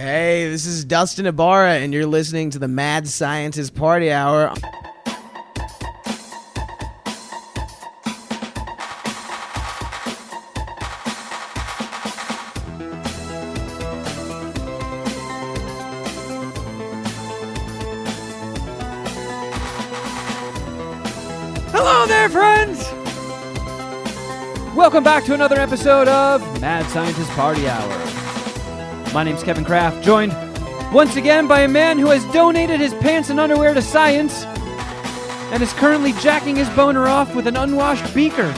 Hey, this is Dustin Ibarra, and you're listening to the Mad Scientist Party Hour. Hello there, friends! Welcome back to another episode of Mad Scientist Party Hour. My name's Kevin Kraft, joined once again by a man who has donated his pants and underwear to science and is currently jacking his boner off with an unwashed beaker.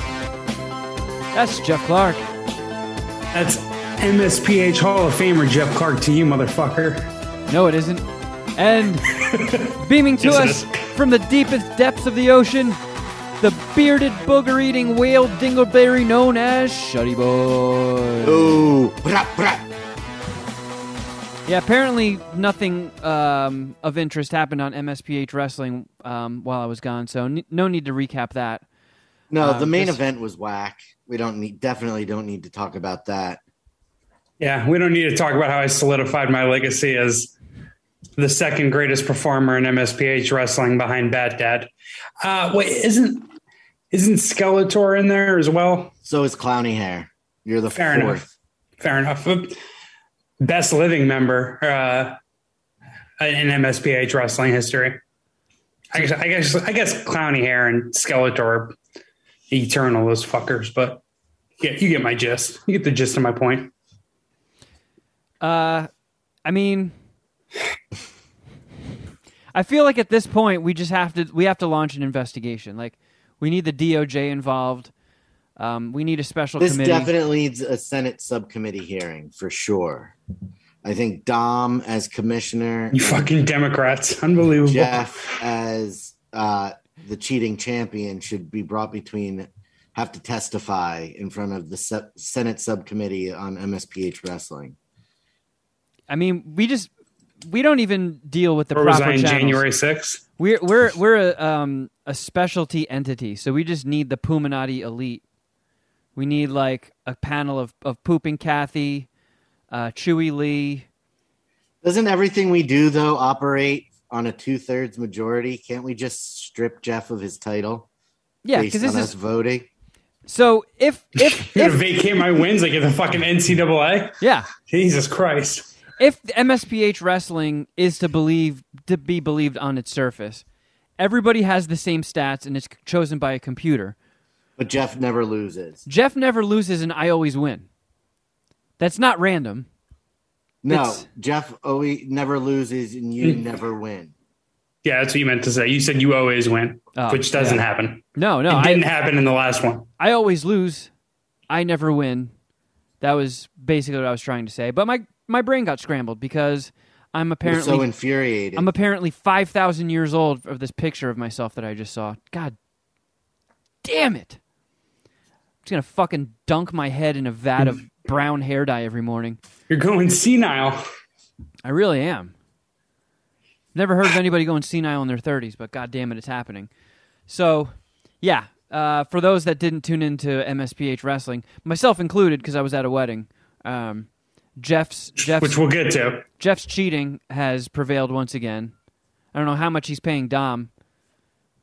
That's Jeff Clark. That's MSPH Hall of Famer Jeff Clark to you, motherfucker. No, it isn't. And beaming to us from the deepest depths of the ocean, the bearded booger eating whale dingleberry known as Shuddy Boy. Ooh, brah, brah. Yeah, apparently nothing um, of interest happened on MSPH Wrestling um, while I was gone, so n- no need to recap that. No, Um, the main this- event was whack. We don't need, definitely don't need to talk about that. Yeah, we don't need to talk about how I solidified my legacy as the second greatest performer in MSPH wrestling behind Bat Dad. Uh, wait, isn't isn't Skeletor in there as well? So is Clowny Hair. You're the Fair fourth. enough. Fair enough. Best living member uh, in MSPH wrestling history. I guess, I guess I guess Clowny Hair and Skeletor are eternal, those fuckers. But yeah, you get my gist. You get the gist of my point. Uh, I mean, I feel like at this point we just have to we have to launch an investigation. Like we need the DOJ involved. Um, we need a special This committee. definitely needs a Senate subcommittee hearing for sure. I think Dom as commissioner, You fucking Democrats. Unbelievable. Jeff as uh, the cheating champion should be brought between, have to testify in front of the se- Senate subcommittee on MSPH wrestling. I mean, we just we don't even deal with the Or was proper channels. January 6th? We're we're we're a um a specialty entity, so we just need the Puminati elite. We need like a panel of of pooping Kathy, uh, Chewy Lee. Doesn't everything we do though operate on a two thirds majority? Can't we just strip Jeff of his title Yeah, because on this us is voting? so. If if You're gonna if vacate my wins like at the fucking NCAA? yeah, Jesus Christ. if MSPH wrestling is to believe to be believed on its surface, everybody has the same stats and it's chosen by a computer. But Jeff never loses. Jeff never loses, and I always win. That's not random. No, It's- Jeff always never loses and you mm. never win. Yeah, that's what you meant to say. You said you always win, Oh, which doesn't yeah. happen. No, no, it didn't happen in the last one. I always lose. I never win. That was basically what I was trying to say. But my my brain got scrambled because I'm You're apparently so infuriated. I'm apparently five thousand years old of this picture of myself that I just saw. God damn it! I'm just gonna fucking dunk my head in a vat of brown hair dye every morning. You're going senile. I really am. Never heard of anybody going senile in their 30s, but god damn it, it's happening. So, yeah, uh, for those that didn't tune into MSPH wrestling, myself included, because I was at a wedding, um, Jeff's Jeff's, which we'll get to. Jeff's cheating has prevailed once again. I don't know how much he's paying Dom,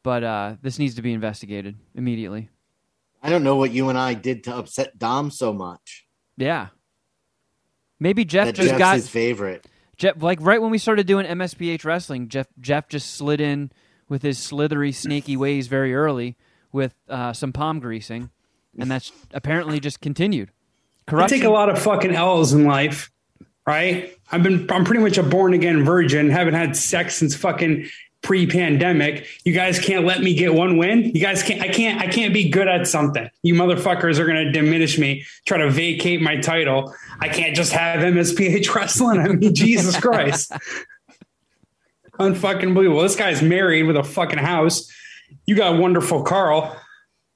but uh, this needs to be investigated immediately. I don't know what you and I did to upset Dom so much. Yeah. Maybe Jeff that just Jeff's got his favorite. Jeff, like right when we started doing MSPH wrestling, Jeff Jeff just slid in with his slithery, snaky ways very early with uh, some palm greasing, and that's apparently just continued. I take a lot of fucking L's in life, right? I've been I'm pretty much a born again virgin. Haven't had sex since fucking pre-pandemic. You guys can't let me get one win. You guys can't I can't I can't be good at something. You motherfuckers are gonna diminish me, try to vacate my title. I can't just have MSPH wrestling. I mean, Jesus Christ. Unfucking believable. This guy's married with a fucking house. You got wonderful Carl.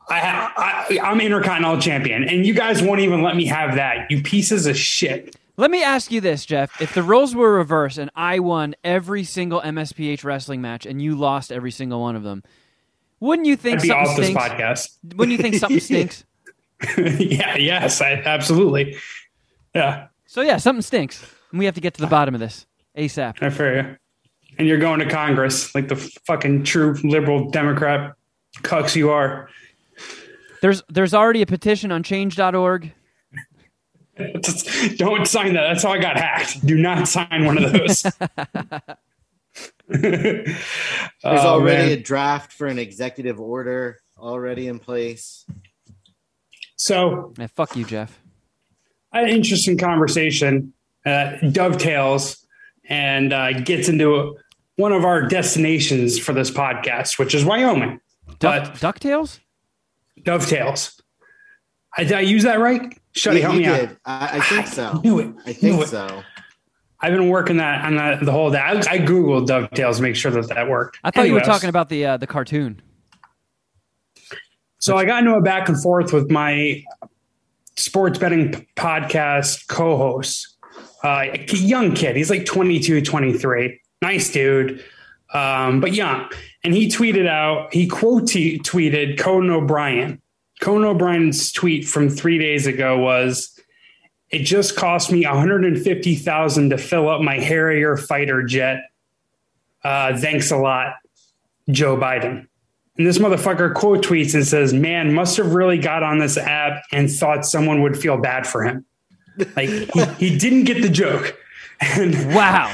I, I I'm intercontinental champion, and you guys won't even let me have that. You pieces of shit. Let me ask you this, Jeff: If the roles were reversed and I won every single MSPH wrestling match and you lost every single one of them, wouldn't you think I'd be something off this stinks? podcast. Wouldn't you think something stinks? yeah, yes, I, absolutely. Yeah, So yeah, something stinks. and we have to get to the bottom of this ASAP. I fear you. And you're going to Congress like the fucking true liberal Democrat cucks you are. There's there's already a petition on change.org. Just don't sign that. That's how I got hacked. Do not sign one of those. There's Oh, already man. a draft for an executive order already in place. so Yeah, fuck you, Jeff. An interesting conversation, uh, dovetails, and uh, gets into one of our destinations for this podcast, which is Wyoming. Duck, But Ducktales? dovetails. I, did I use that right? Shut Yeah, help you me out. I, I think so. Knew it. I Knew think it. so. I've been working that on that the whole day. I, I googled dovetails, to make sure that that worked. I thought you were talking about the uh, the cartoon. So I got into a back and forth with my sports betting p- podcast co-host, uh, a k- young kid. He's like 22, 23. Nice dude, um, but young. And he tweeted out, he quote t- tweeted Conan O'Brien. Conan O'Brien's tweet from three days ago was, "It just cost me one hundred and fifty thousand to fill up my Harrier fighter jet. Uh, thanks a lot, Joe Biden." And this motherfucker quote tweets and says, "Man, must have really got on this app and thought someone would feel bad for him. Like he, he didn't get the joke." And Wow.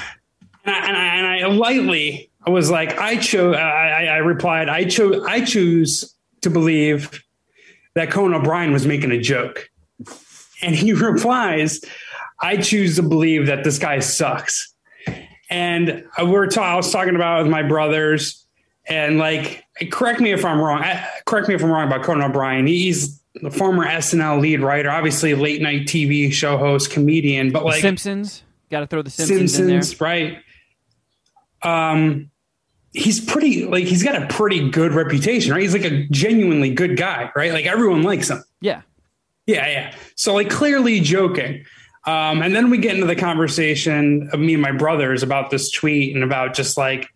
and I, and I, and I lightly I was like, I chose. I, I I replied, I chose. I choose to believe that Conan O'Brien was making a joke, and he replies, I choose to believe that this guy sucks. And we were ta- I was talking about it with my brothers, and like, correct me if I'm wrong. Correct me if I'm wrong about Conan O'Brien. He's the former SNL lead writer, obviously late night TV show host, comedian, but The like Simpsons. Got to throw the Simpsons, in. Simpsons, right? Um, he's pretty like he's got a pretty good reputation, right? He's like a genuinely good guy, right? Like everyone likes him. Yeah. Yeah, yeah. So like clearly joking. Um, and then we get into the conversation of me and my brothers about this tweet and about just like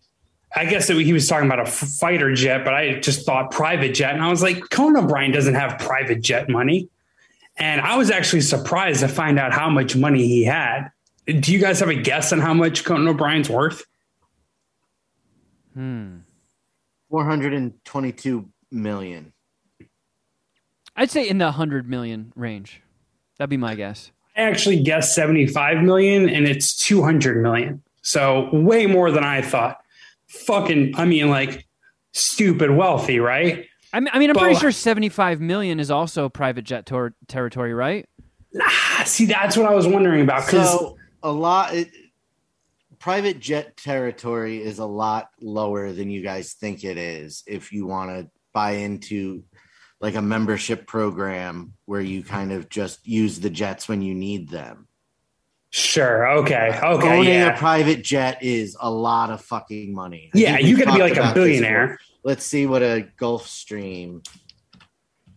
I guess that he was talking about a fighter jet, but I just thought private jet, and I was like, Conan O'Brien doesn't have private jet money, and I was actually surprised to find out how much money he had. Do you guys have a guess on how much Conan O'Brien's worth? Hmm. 422 million. I'd say in the 100 million range. That'd be my guess. I actually guessed 75 million, and it's 200 million. So way more than I thought. Fucking, I mean, like stupid wealthy, right? I mean, I mean I'm pretty sure 75 million is also private jet tor- territory, right? Ah, See, that's what I was wondering about because So a lot. It, private jet territory is a lot lower than you guys think it is. If you want to buy into like a membership program where you kind of just use the jets when you need them. sure, okay, uh, okay, Owning yeah, a private jet is a lot of fucking money. I yeah, you got to be like a billionaire. Let's see what a Gulfstream.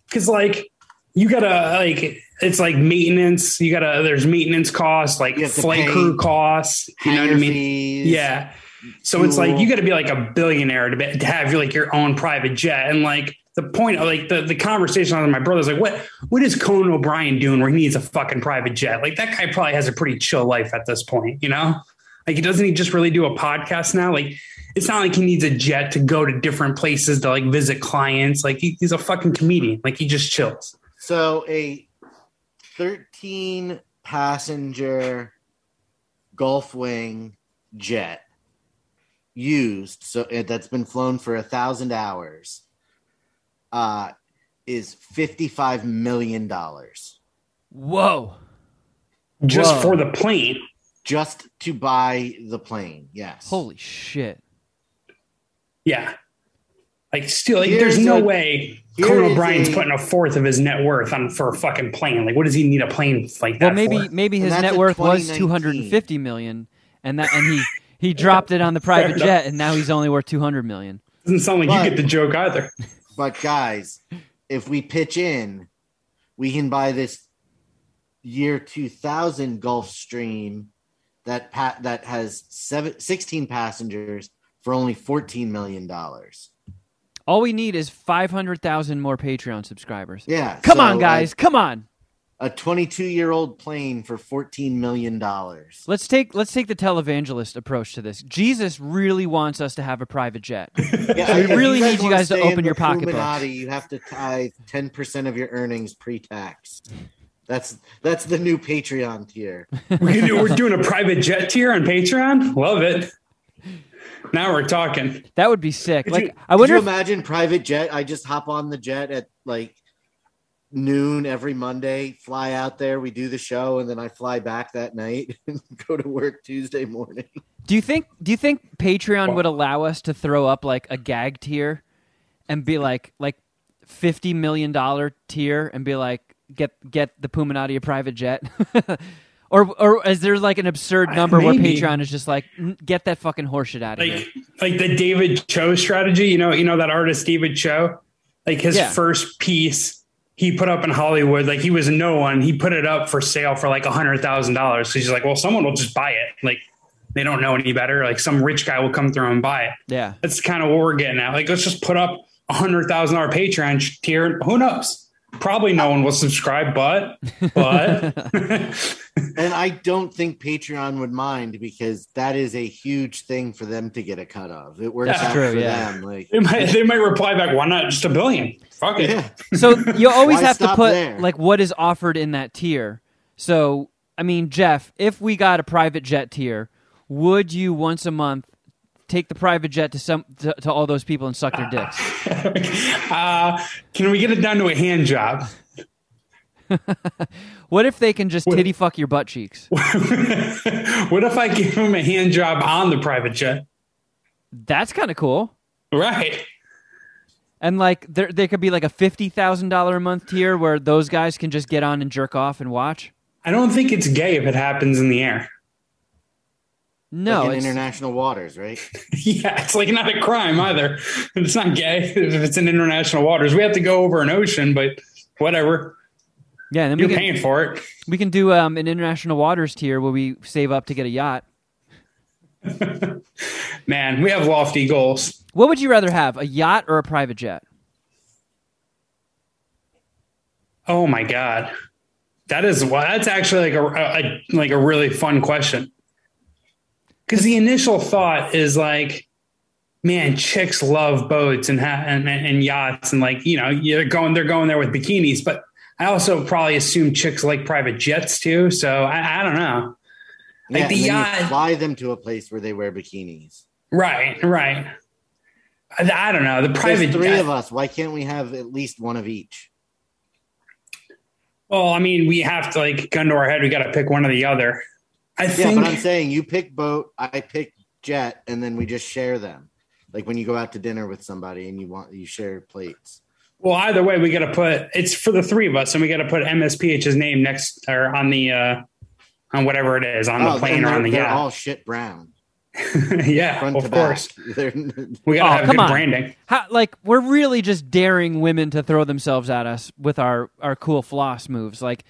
because, like, you gotta like it's like maintenance. You gotta there's maintenance costs, like flight crew costs. You know what I mean? fees. Yeah. So it's like you got to be like a billionaire to, be, to have like your own private jet. And like the point of like the, the conversation with my brother's like, what what is Conan O'Brien doing where he needs a fucking private jet? Like that guy probably has a pretty chill life at this point, you know? Like he doesn't he just really do a podcast now? Like it's not like he needs a jet to go to different places to like visit clients. Like he, he's a fucking comedian. Like he just chills. So a 13 passenger Gulfwing jet used, so uh, that's been flown for a thousand hours, uh, is 55 million dollars Whoa. Just Whoa. for the plane. just to buy the plane. Yes. Holy shit. Yeah. Like still like Here's there's no a- way here Conan is O'Brien's a- putting a fourth of his net worth on for a fucking plane. Like what does he need a plane like that Well, maybe for? maybe his net worth was 250 million and that and he he dropped it on the private jet and now he's only worth 200 million. Doesn't sound like But- you get the joke either. But guys, if we pitch in, we can buy this year 2000 Gulfstream that pa- that has seven, 16 passengers for only 14 million dollars. All we need is 500,000 more Patreon subscribers. Yeah. Come so, on guys, like, come on. a 22 year old plane for 14 million dollars. Let's take let's take the televangelist approach to this. Jesus really wants us to have a private jet. Yeah, he if really guys needs you wanna guys to open your the pocketbooks. Illuminati, You have to tithe 10% of your earnings pre-tax. That's that's the new Patreon tier. We can do, we're doing a private jet tier on Patreon. Love it. Now we're talking. That would be sick. Could like you, I could wonder you if, imagine private jet? I just hop on the jet at like noon every Monday, fly out there, we do the show, and then I fly back that night and go to work Tuesday morning. Do you think do you think Patreon Well- would allow us to throw up like a gag tier and be like like 50 million dollar tier and be like get get the Puminati a private jet? or or is there like an absurd number where. Patreon is just like get that fucking horseshit out of here? Like like the David Choe strategy. You know, you know that artist David Choe. Like his Yeah. first piece he put up in Hollywood, like he was no one. He put it up for sale for like a hundred thousand dollars. So he's like, well, someone will just buy it. Like they don't know any better. Like some rich guy will come through and buy it. Yeah. That's kind of what we're getting at. Like let's just put up a hundred thousand dollar Patreon tier. Who knows? Probably no one will subscribe, but but And I don't think Patreon would mind because that is a huge thing for them to get a cut of. It works That's out true, for yeah. them. Like they might they might reply back, why not just a billion? Fuck it. yeah. So you always have to put there? like what is offered in that tier. So I mean, Jeff, if we got a private jet tier, would you once a month take the private jet to some to, to all those people and suck their dicks? uh, can we get it down to a hand job? What if they can just titty fuck your butt cheeks? what if I give him a hand job on the private jet? That's kind of cool. Right. And like there, there could be like a fifty thousand dollar a month tier where those guys can just get on and jerk off and watch. I don't think it's gay if it happens in the air. No, like in it's, international waters, right? yeah, it's like not a crime either. It's not gay if it's in international waters. We have to go over an ocean, but whatever. yeah. Then You're we can paying for it. we can do um, an international waters tier where we save up to get a yacht. Man, we have lofty goals. What would you rather have, a yacht or a private jet? Oh my god, that is well, that's actually like a, a like a really fun question. Because the initial thought is like, man, chicks love boats and, ha- and and yachts and like you know you're going they're going there with bikinis, but I also probably assume chicks like private jets too. So I, I don't know. Like yeah, the and then yacht- you fly them to a place where they wear bikinis. Right, right. I, I don't know the private There's three jet- of us. Why can't we have at least one of each? Well, I mean, we have to like gun to our head. We got to pick one or the other. I Yeah, think. but I'm saying you pick boat, I pick jet, and then we just share them. Like when you go out to dinner with somebody and you want you share plates. Well, either way, we got to put it's for the three of us, and we got to put MSPH's name next or on the uh on whatever it is on the Oh, plane or on the they're yacht. all shit brown. yeah, Front of course. We got to Oh, have come good on. branding. How, like we're really just daring women to throw themselves at us with our our cool floss moves. Like,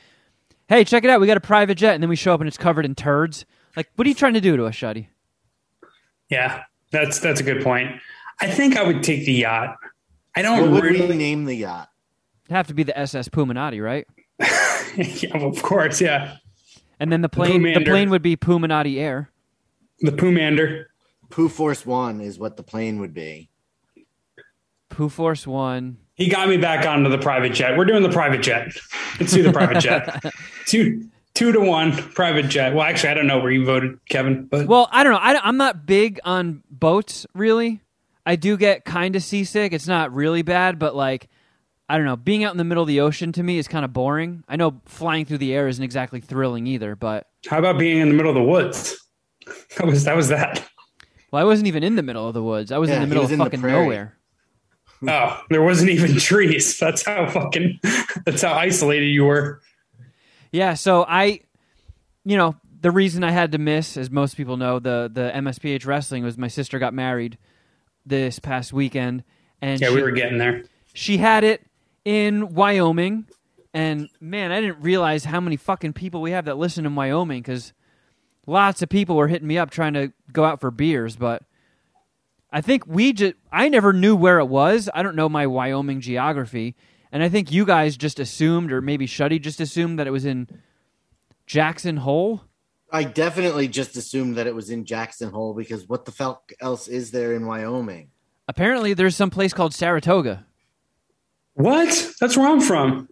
hey, check it out, we got a private jet, and then we show up and it's covered in turds. Like, what are you trying to do to us, Shuddy? Yeah, that's that's a good point. I think I would take the yacht. I don't would really. we name the yacht? It'd have to be the SS Puminati, right? yeah, of course, yeah. And then the plane, the Pumander. plane would be Puminati Air. The Pumander. Pooh Force One is what the plane would be. Poo Force One. He got me back onto the private jet. We're doing the private jet. Let's do the private jet. Two two to one private jet. Well, actually, I don't know where you voted, Kevin, but Well, I don't know. I, I'm not big on boats, really. I do get kind of seasick. It's not really bad, but like, I don't know. Being out in the middle of the ocean to me is kind of boring. I know flying through the air isn't exactly thrilling either, but how about being in the middle of the woods? That was that was that. well, I wasn't even in the middle of the woods. I was in the middle of in fucking nowhere. Oh, there wasn't even trees. That's how fucking. That's how isolated you were. Yeah, so I, you know, the reason I had to miss, as most people know, the the MSPH wrestling was my sister got married this past weekend, and Yeah, she, we were getting there. she had it in Wyoming, and man, I didn't realize how many fucking people we have that listen in Wyoming because lots of people were hitting me up trying to go out for beers, but I think we just I never knew where it was. I don't know my Wyoming geography, and I think you guys just assumed, or maybe Shuddy just assumed that it was in Jackson Hole. I definitely just assumed that it was in Jackson Hole because what the fuck else is there in Wyoming? Apparently, there's some place called Saratoga. What? That's where I'm from.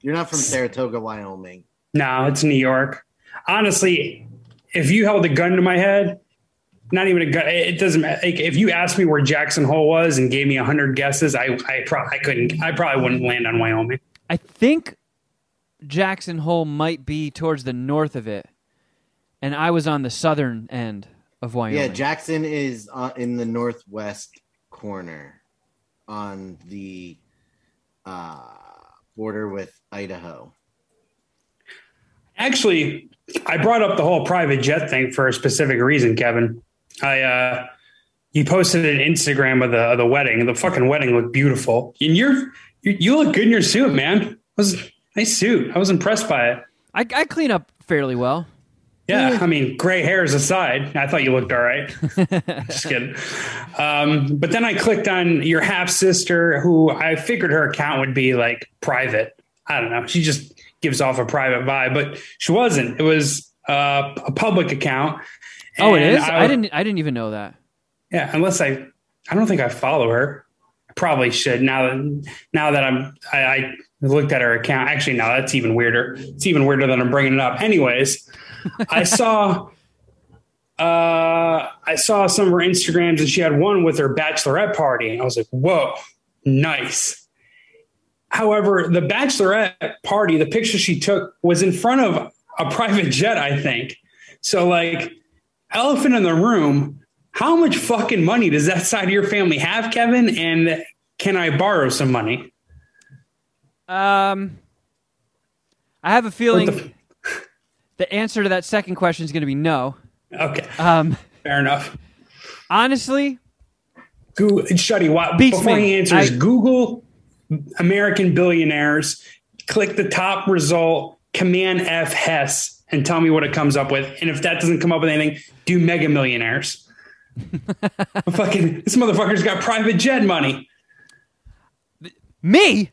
You're not from Saratoga, Wyoming. No, it's New York. Honestly, if you held a gun to my head, not even a gun, it doesn't matter. Like, if you asked me where Jackson Hole was and gave me a hundred guesses, I I, pro- I couldn't. I probably wouldn't land on Wyoming. I think Jackson Hole might be towards the north of it, and I was on the southern end of Wyoming. Yeah, Jackson is uh, in the northwest corner on the uh, border with Idaho. Actually, I brought up the whole private jet thing for a specific reason, Kevin. I uh you posted an Instagram of the of the wedding. The fucking wedding looked beautiful. And you're you, you look good in your suit, man. It was a nice suit. I was impressed by it. I, I clean up fairly well. Yeah, I mean, gray hairs aside, I thought you looked all right. Just kidding. Um, but then I clicked on your half sister, who I figured her account would be like private. I don't know. She just gives off a private vibe, but she wasn't. It was uh, a public account. Oh, it is. And is. I, didn't. I didn't even know that. Yeah, unless I, I don't think I follow her. I probably should now that now that I'm I, I looked at her account. Actually, no, that's even weirder. It's even weirder than I'm bringing it up. Anyways, I saw. Uh, I saw some of her Instagrams and she had one with her bachelorette party, and I was like, "Whoa, nice." However, the bachelorette party, the picture she took was in front of a private jet, I think. So, like, elephant in the room. How much fucking money does that side of your family have, Kevin? And can I borrow some money? Um, I have a feeling the- the answer to that second question is going to be no. Okay, Um, fair enough. honestly, Google, Shuddy, what, Beats before me. he answers, I- Google American billionaires, click the top result, Command F Hess, and tell me what it comes up with. And if that doesn't come up with anything, do mega millionaires. fucking, this motherfucker's got private jet money. me.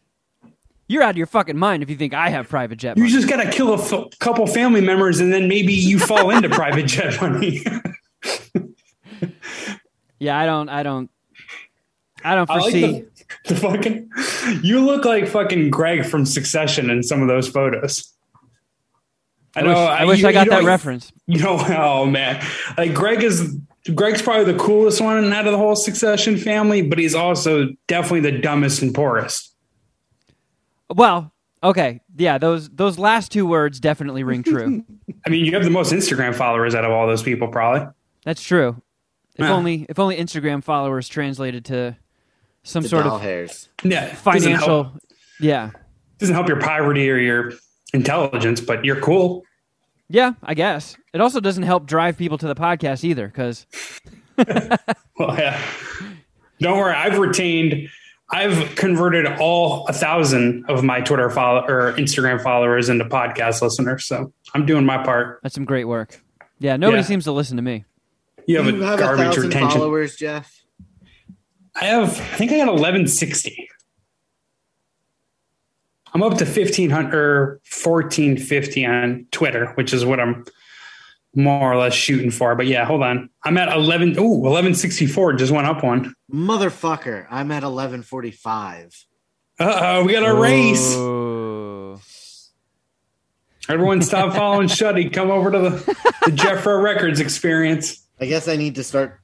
You're out of your fucking mind if you think I have private jet. You just got to kill a f- couple family members and then maybe you fall into private jet money. yeah, I don't. I don't. I don't I like foresee. the, the fucking. You look like fucking Greg from Succession in some of those photos. I, wish, I, wish you- I got that reference. You know, oh man, like Greg is Greg's probably the coolest one out of the whole Succession family, but he's also definitely the dumbest and poorest. Well, okay, yeah, those those last two words definitely ring true. I mean, you have the most Instagram followers out of all those people, probably. That's true. If Yeah. only if only Instagram followers translated to some The sort of hairs. Yeah, doesn't financial. Yeah, doesn't help your poverty or your intelligence, but you're cool. yeah, I guess it also doesn't help drive people to the podcast either because Well, yeah. Don't worry, I've retained, I've converted all a thousand of my Twitter follow or Instagram followers into podcast listeners. So I'm doing my part. that's some great work. Yeah, nobody Yeah. seems to listen to me. You have you a have a garbage thousand retention. followers, Jeff. I have, I think I got 1160. I'm up to 1500 or 1450 on Twitter, which is what I'm more or less shooting for. But yeah, hold on. I'm at 11. Ooh, 1164 just went up one. Motherfucker, I'm at 1145. Uh oh, we got a race. Oh. Everyone stop following Shuddy. Come over to the, the Jeffro Records experience. I guess I need to start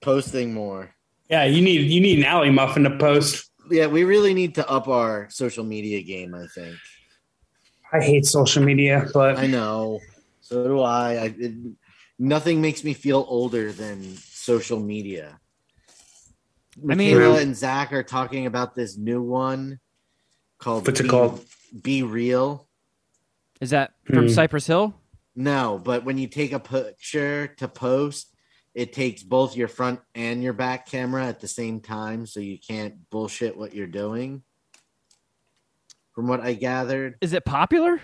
posting more. Yeah, you need you need an alley muffin to post. Yeah, we really need to up our social media game, I think. I hate social media, but I know. So do I. I it, nothing makes me feel older than social media. I mean- Michaela and Zach are talking about this new one called What's it called? Be Real. Is that from Hmm. Cypress Hill? No, but when you take a picture to post, it takes both your front and your back camera at the same time, so you can't bullshit what you're doing. From what I gathered, Is it popular?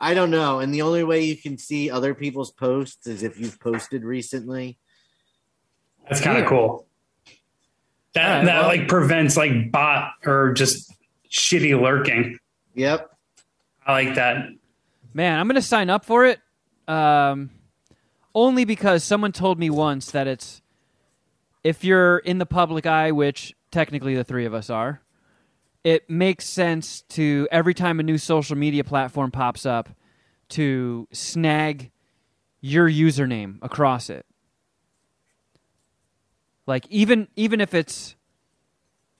I don't know. And the only way you can see other people's posts is if you've posted recently. that's kind of Weird. cool. That All right, that well- like prevents like bot or just shitty lurking. Yep. I like that. Man, I'm gonna sign up for it. Um, only because someone told me once that it's if you're in the public eye, which technically the three of us are, it makes sense to every time a new social media platform pops up to snag your username across it. Like even even if it's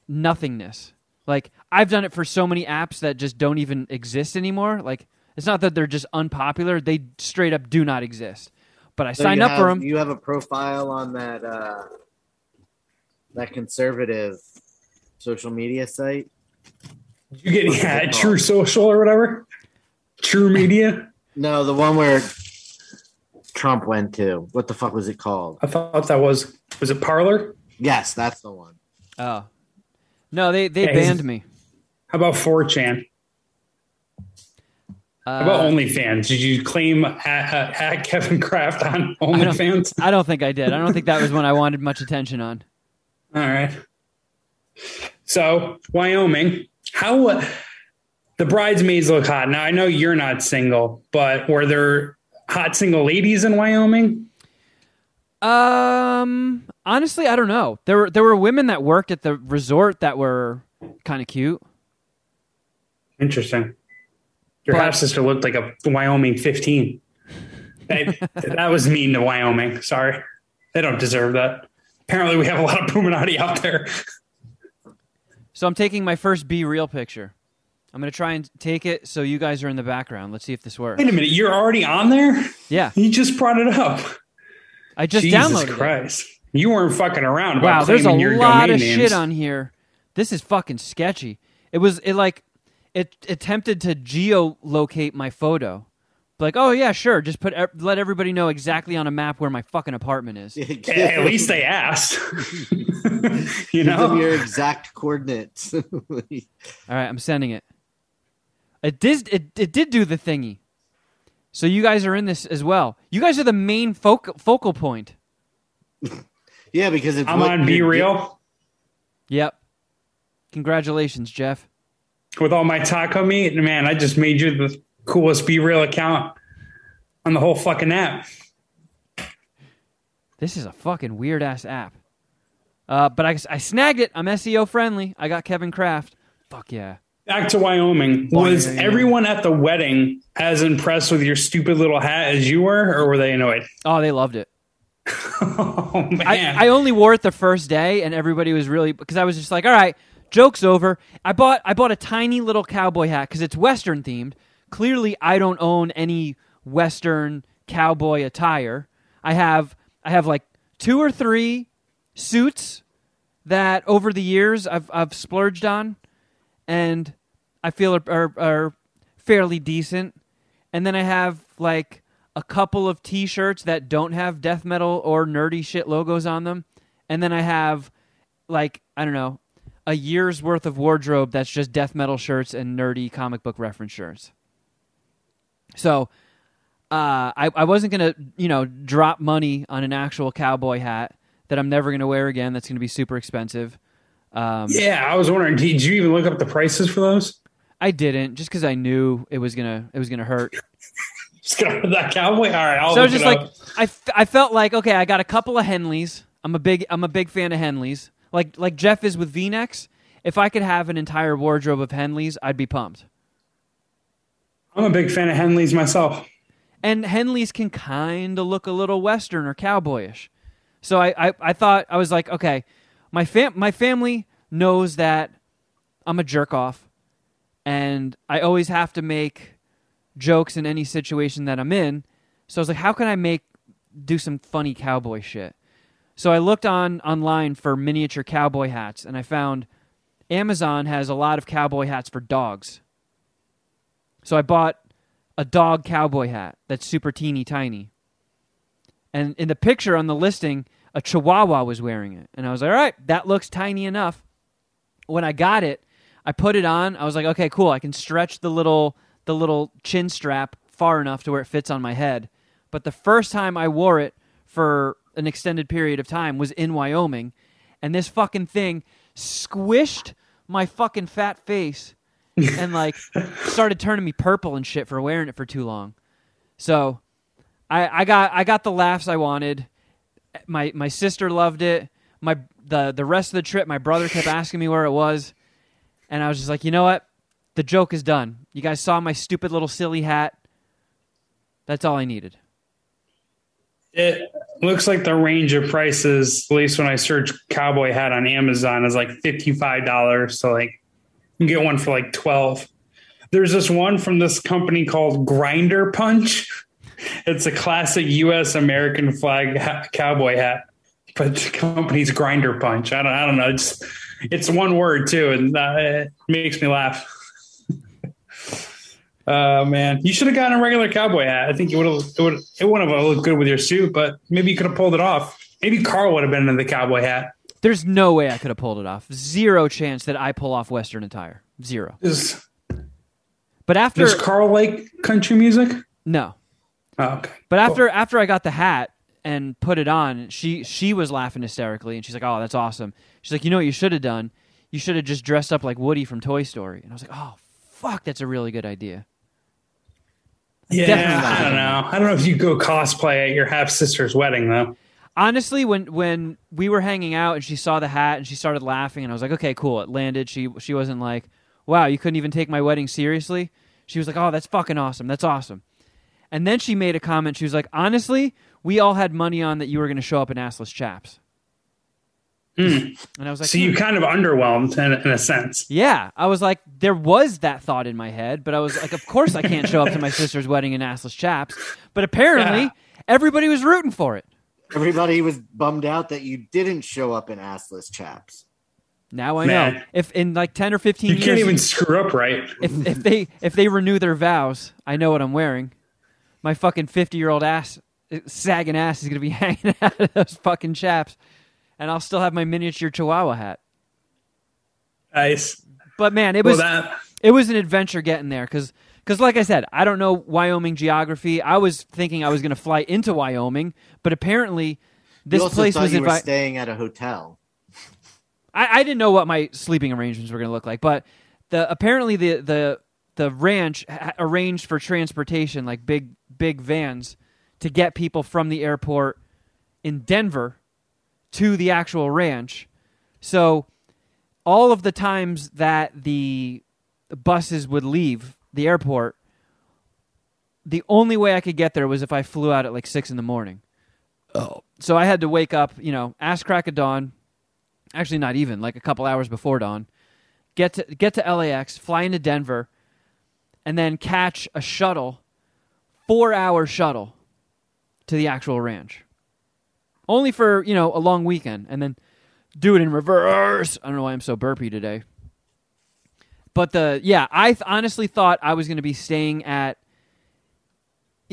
nothingness. Like I've done it for so many apps that just don't even exist anymore. Like it's not that they're just unpopular; they straight up do not exist. But I So signed you up for have- them. You have a profile on that uh, that conservative social media site. You get yeah. True Social or whatever. True Media. No, the one where Trump went to. What the fuck was it called? I thought that was was it Parler? Yes, that's the one. Oh, no, they they Yeah, banned me. How about 4chan? How about Uh, OnlyFans? Did you claim at, at, Kevin Kraft on OnlyFans? I don't think I did. I don't think that was one I wanted much attention on. All right. So Wyoming, how uh, the bridesmaids look hot. Now I know you're not single, but were there hot single ladies in Wyoming? Um, honestly, I don't know. There were there were women that worked at the resort that were kind of cute. Interesting. Your But- half sister looked like a Wyoming 15. That, that was mean to Wyoming. Sorry. They don't deserve that. Apparently, we have a lot of Puminati out there. So I'm taking my first be real picture. I'm gonna try and take it so you guys are in the background. Let's see if this works. Wait a minute. You're already on there? Yeah, You just brought it up. I just Jesus downloaded it. Christ. You weren't fucking around. About Wow, there's a lot of names. shit on here. This is fucking sketchy. It was it like it attempted to geolocate my photo. Like, oh yeah, sure, just put let everybody know exactly on a map where my fucking apartment is. Yeah, At least they asked. you Give them know? your exact coordinates. All right, I'm sending it. It did it, it did do the thingy. So you guys are in this as well. You guys are the main focal focal point. yeah, because it's I'm on Be Real Yep. Congratulations, Jeff. With all my taco meat. And man, I just made you the coolest Be Real account on the whole fucking app. This is a fucking weird ass app. Uh, but I, I snagged it. I'm SEO friendly. I got Kevin Kraft. Fuck yeah. Back to Wyoming. Was yeah, yeah. everyone at the wedding as impressed with your stupid little hat as you were, or were they annoyed? Oh, they loved it. oh man. I, I only wore it the first day, and everybody was really because I was just like, all right, joke's over. I bought I bought a tiny little cowboy hat because it's Western themed. Clearly, I don't own any Western cowboy attire. I have I have like two or three suits that over the years I've I've splurged on, and I feel are, are, are fairly decent. And then I have like a couple of T-shirts that don't have death metal or nerdy shit logos on them, and then I have like I don't know a year's worth of wardrobe that's just death metal shirts and nerdy comic book reference shirts. So. Uh, I, I wasn't gonna, you know, drop money on an actual cowboy hat that I'm never gonna wear again. That's gonna be super expensive. Um, yeah, I was wondering, did you even look up the prices for those? I didn't, just because I knew it was gonna it was gonna hurt. Just go with that cowboy. All right, I'll so was just like, up. I, f- I felt like okay, I got a couple of Henleys. I'm a big I'm a big fan of Henleys. Like like Jeff is with V-necks. If I could have an entire wardrobe of Henleys, I'd be pumped. I'm a big fan of Henley's myself. And Henleys can kind of look a little Western or cowboyish. So I, I, I thought I was like, okay, my fam my family knows that I'm a jerk off, and I always have to make jokes in any situation that I'm in. So I was like, how can I make do some funny cowboy shit? So I looked on online for miniature cowboy hats, and I found Amazon has a lot of cowboy hats for dogs. So I bought a dog cowboy hat that's super teeny tiny. And in the picture on the listing, a chihuahua was wearing it. And I was like, all right, that looks tiny enough. When I got it, I put it on. I was like, okay, cool. I can stretch the little the little chin strap far enough to where it fits on my head. But the first time I wore it for an extended period of time was in Wyoming, and this fucking thing squished my fucking fat face and like started turning me purple and shit for wearing it for too long. So I, I got I got the laughs I wanted. My my sister loved it. My the the rest of the trip, my brother kept asking me where it was, and I was just like, you know what, the joke is done. You guys saw my stupid little silly hat. That's all I needed. It looks like the range of prices, at least when I search cowboy hat on Amazon, is like fifty-five dollars. So like you can get one for like twelve. There's this one from this company called Grinder Punch. It's a classic U.S. American flag ha- cowboy hat, but the company's Grinder Punch. I don't, I don't know. It's it's one word too, and uh, it makes me laugh. Oh man, you should have gotten a regular cowboy hat. I think you would have. It would. It wouldn't have looked good with your suit, but maybe you could have pulled it off. Maybe Carl would have been in the cowboy hat. There's no way I could have pulled it off. Zero chance that I pull off Western attire. Zero. Does, But after does Carl like country music? no, Oh, okay. But after after I got the hat and put it on, she she was laughing hysterically, and she's like, "Oh, that's awesome." She's like, "You know what you should have done? You should have just dressed up like Woody from Toy Story." And I was like, "Oh, fuck, that's a really good idea." Yeah. I don't know. I don't know if you go cosplay at your half sister's wedding though. Honestly, when when we were hanging out and she saw the hat and she started laughing, and I was like, "Okay, cool, it landed." She she wasn't like, "Wow, you couldn't even take my wedding seriously." She was like, "Oh, that's fucking awesome. That's awesome." And then she made a comment. She was like, "Honestly, we all had money on that you were going to show up in assless chaps." And I was like, So you "Hmm." kind of underwhelmed in, in a sense. Yeah, I was like, there was that thought in my head, but I was like, of course I can't show up to my sister's wedding in assless chaps. But apparently, Yeah. everybody was rooting for it. Everybody was bummed out that you didn't show up in assless chaps. Now I know. If in like ten or fifteen You years, can't even screw up right. if if they if they renew their vows, I know what I'm wearing. My fucking fifty year old ass, sagging ass, is gonna be hanging out of those fucking chaps, and I'll still have my miniature Chihuahua hat. Nice. But man, it Well, was that it was an adventure getting there because because like I said, I don't know Wyoming geography. I was thinking I was going to fly into Wyoming, but apparently this you also place was you were invi- staying at a hotel. I, I didn't know what my sleeping arrangements were going to look like, but the apparently the the the ranch ha- arranged for transportation, like big big vans, to get people from the airport in Denver to the actual ranch. So all of the times that the buses would leave the airport, the only way I could get there was if I flew out at like six in the morning. Oh. So I had to wake up, you know, ass crack of dawn. Actually, not even like a couple hours before dawn. Get to get to LAX, fly into Denver, and then catch a shuttle, four hour shuttle, to the actual ranch. Only for you know a long weekend, and then do it in reverse. I don't know why I'm so burpy today. But the yeah, I th- honestly thought I was going to be staying at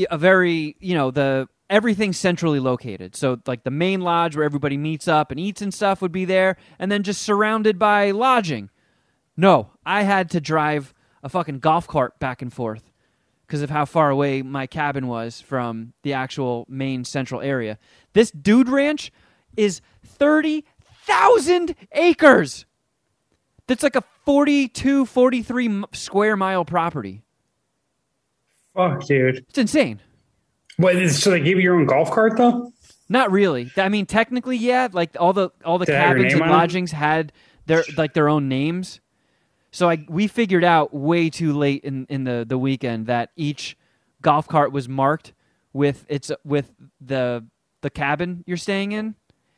a very you know the everything centrally located. So like the main lodge where everybody meets up and eats and stuff would be there, and then just surrounded by lodging. No, I had to drive a fucking golf cart back and forth because of how far away my cabin was from the actual main central area. This dude ranch is 30,000 acres. That's like a 42, 43 square mile property. fuck, dude. It's insane. What? is- So they give you your own golf cart though? Not really. I mean, technically, yeah. Like all the all the Did it have your cabins and lodgings had their like their own names. So I we figured out way too late in, in the, the weekend that each golf cart was marked with its with the the cabin you're staying in.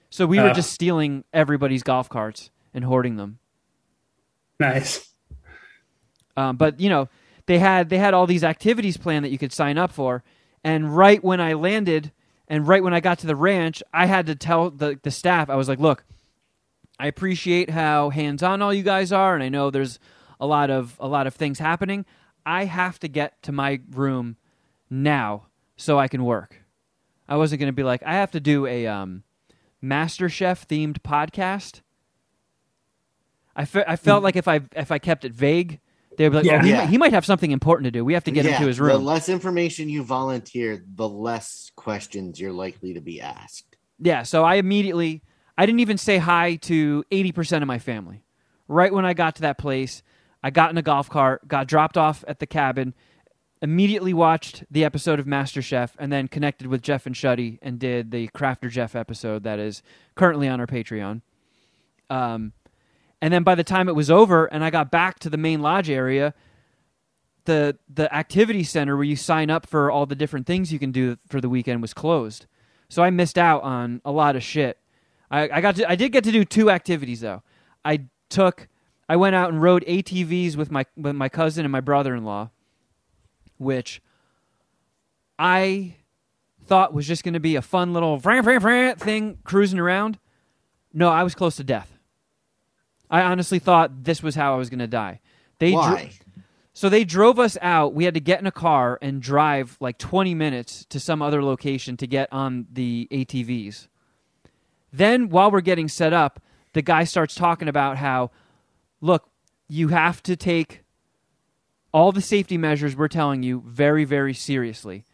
So we were Uh. just stealing everybody's golf carts and hoarding them. Nice. Um, but you know, they had they had all these activities planned that you could sign up for, and right when I landed, and right when I got to the ranch, I had to tell the the staff I was like, "Look, I appreciate how hands on all you guys are, and I know there's a lot of a lot of things happening. I have to get to my room now so I can work. I wasn't going to be like I have to do a um, Master Chef themed podcast. I, fe- I felt like if I if I kept it vague, they'd be like, Yeah. "Oh, he, Yeah. might, he might have something important to do. We have to get him Yeah, to his room. The less information you volunteer, the less questions you're likely to be asked. Yeah, so I immediately I didn't even say hi to 80% of my family. Right when I got to that place, I got in a golf cart, got dropped off at the cabin, immediately watched the episode of MasterChef, and then connected with Jeff and Shuddy and did the Crafter Jeff episode that is currently on our Patreon. Um, and then by the time it was over and I got back to the main lodge area, the the activity center where you sign up for all the different things you can do for the weekend was closed. So I missed out on a lot of shit. I, I got to, I did get to do two activities though. I took I went out and rode ATVs with my with my cousin and my brother in law, which I thought was just going to be a fun little fran, fran, fran thing cruising around. No, I was close to death. I honestly thought this was how I was going to die. They dro- Why? so they drove us out. We had to get in a car and drive like 20 minutes to some other location to get on the ATVs. Then, while we're getting set up, the guy starts talking about how, look, you have to take all the safety measures we're telling you very, very seriously.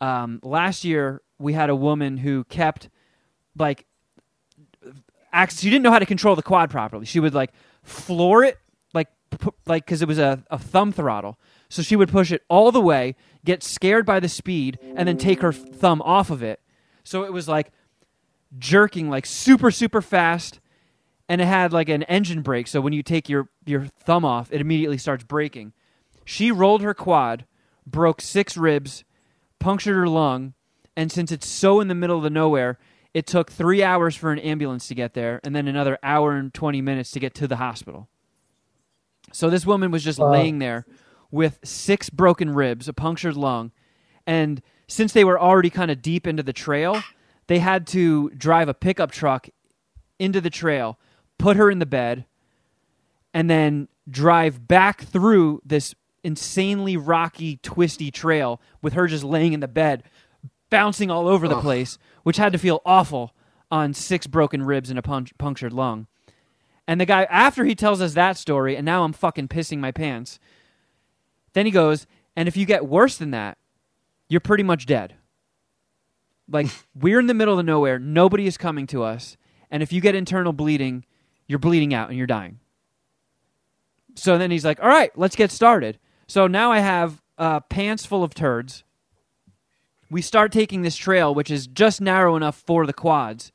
Um, last year, we had a woman who kept, like, she didn't know how to control the quad properly. She would, like, floor it like pu- like because it was a, a thumb throttle so she would push it all the way get scared by the speed and then take her thumb off of it so it was like jerking like super super fast and it had like an engine brake so when you take your your thumb off it immediately starts braking. She rolled her quad broke six ribs punctured her lung and since it's so in the middle of the nowhere it took three hours for an ambulance to get there and then another hour and 20 minutes to get to the hospital. So this woman was just laying there with six broken ribs, a punctured lung, and since they were already kind of deep into the trail, they had to drive a pickup truck into the trail, put her in the bed, and then drive back through this insanely rocky, twisty trail with her just laying in the bed, bouncing all over the Ugh. place, which had to feel awful on six broken ribs and a punch- punctured lung. And the guy, after he tells us that story, and now I'm fucking pissing my pants, then he goes, and if you get worse than that, you're pretty much dead. Like, we're in the middle of nowhere, nobody is coming to us, and if you get internal bleeding, you're bleeding out and you're dying. So then he's like, all right, let's get started. So now I have uh, pants full of turds. We start taking this trail, which is just narrow enough for the quads.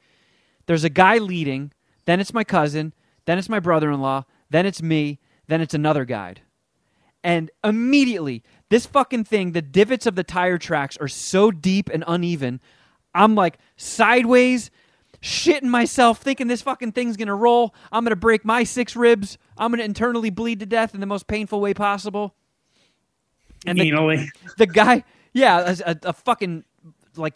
There's a guy leading, then it's my cousin, then it's my brother in law, then it's me, then it's another guide. And immediately, this fucking thing, the divots of the tire tracks are so deep and uneven. I'm like sideways, shitting myself, thinking this fucking thing's gonna roll. I'm gonna break my six ribs. I'm gonna internally bleed to death in the most painful way possible. And the, Anally. the guy, yeah, a, a, a fucking like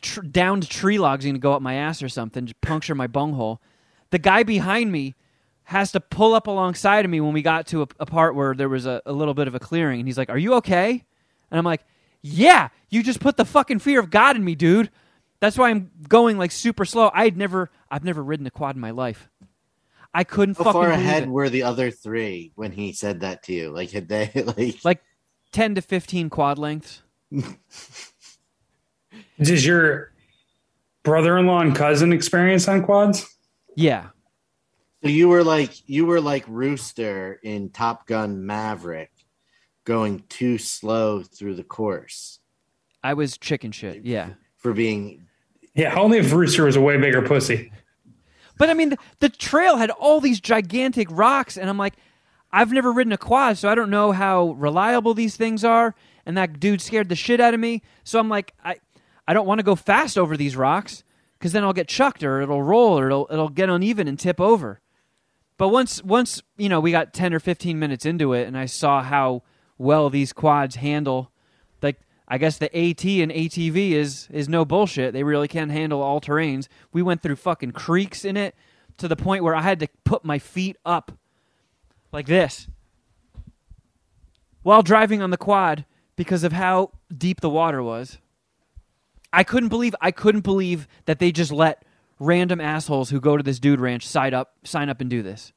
tr- downed tree log's gonna go up my ass or something, just puncture my bunghole. The guy behind me has to pull up alongside of me when we got to a, a part where there was a, a little bit of a clearing, and he's like, "Are you okay?" And I'm like, "Yeah, you just put the fucking fear of God in me, dude. That's why I'm going like super slow. I'd never, I've never ridden a quad in my life. I couldn't How fucking far ahead it. were the other three when he said that to you? Like had they like like ten to fifteen quad lengths. Does your brother-in-law and cousin experience on quads? Yeah, so you were like you were like Rooster in Top Gun Maverick going too slow through the course I was chicken shit. Yeah. for being Yeah, only if Rooster was a way bigger pussy. But I mean, the, the trail had all these gigantic rocks, and I'm like, I've never ridden a quad, so I don't know how reliable these things are. And that dude scared the shit out of me. So I'm like, I, I don't want to go fast over these rocks because then I'll get chucked or it'll roll or it'll it'll get uneven and tip over. But once once you know we got ten or fifteen minutes into it, and I saw how well these quads handle, like I guess the AT and ATV is is no bullshit. They really can handle all terrains. We went through fucking creeks in it to the point where I had to put my feet up like this while driving on the quad because of how deep the water was. I couldn't believe I couldn't believe that they just let random assholes who go to this dude ranch sign up sign up and do this.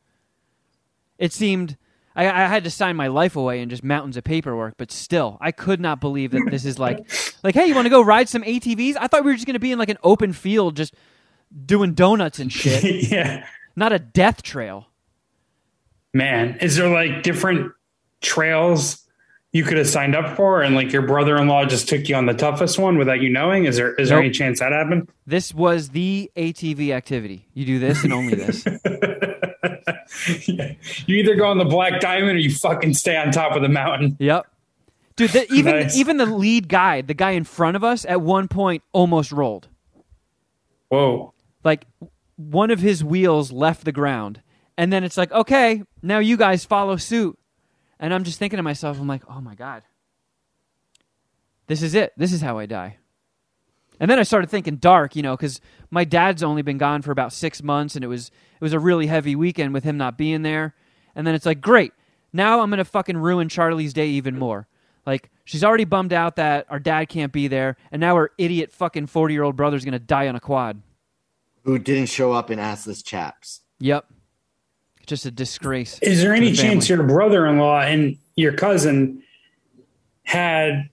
It seemed I, I had to sign my life away in just mountains of paperwork, but still, I could not believe that this is like like, hey, you want to go ride some ATVs? I thought we were just going to be in like an open field, just doing donuts and shit, yeah. not a death trail. Man, is there like different trails you could have signed up for and like your brother-in-law just took you on the toughest one without you knowing? Is there is there any chance that happened? This was the ATV activity. You do this and only this. Yeah. You either go on the black diamond or you fucking stay on top of the mountain. Yep. Dude, the, even Nice. even the lead guy, the guy in front of us, at one point almost rolled. Whoa. Like one of his wheels left the ground, and then it's like, okay, now you guys follow suit. And I'm just thinking to myself, I'm like, oh my god, this is it. This is how I die. And then I started thinking dark, you know, because my dad's only been gone for about six months, and it was it was a really heavy weekend with him not being there. And then it's like, great, now I'm gonna fucking ruin Charlie's day even more. Like she's already bummed out that our dad can't be there, and now her idiot fucking forty year old brother's gonna die on a quad. Who didn't show up in assless chaps? Yep, just a disgrace. Is there any the chance your brother-in-law and your cousin had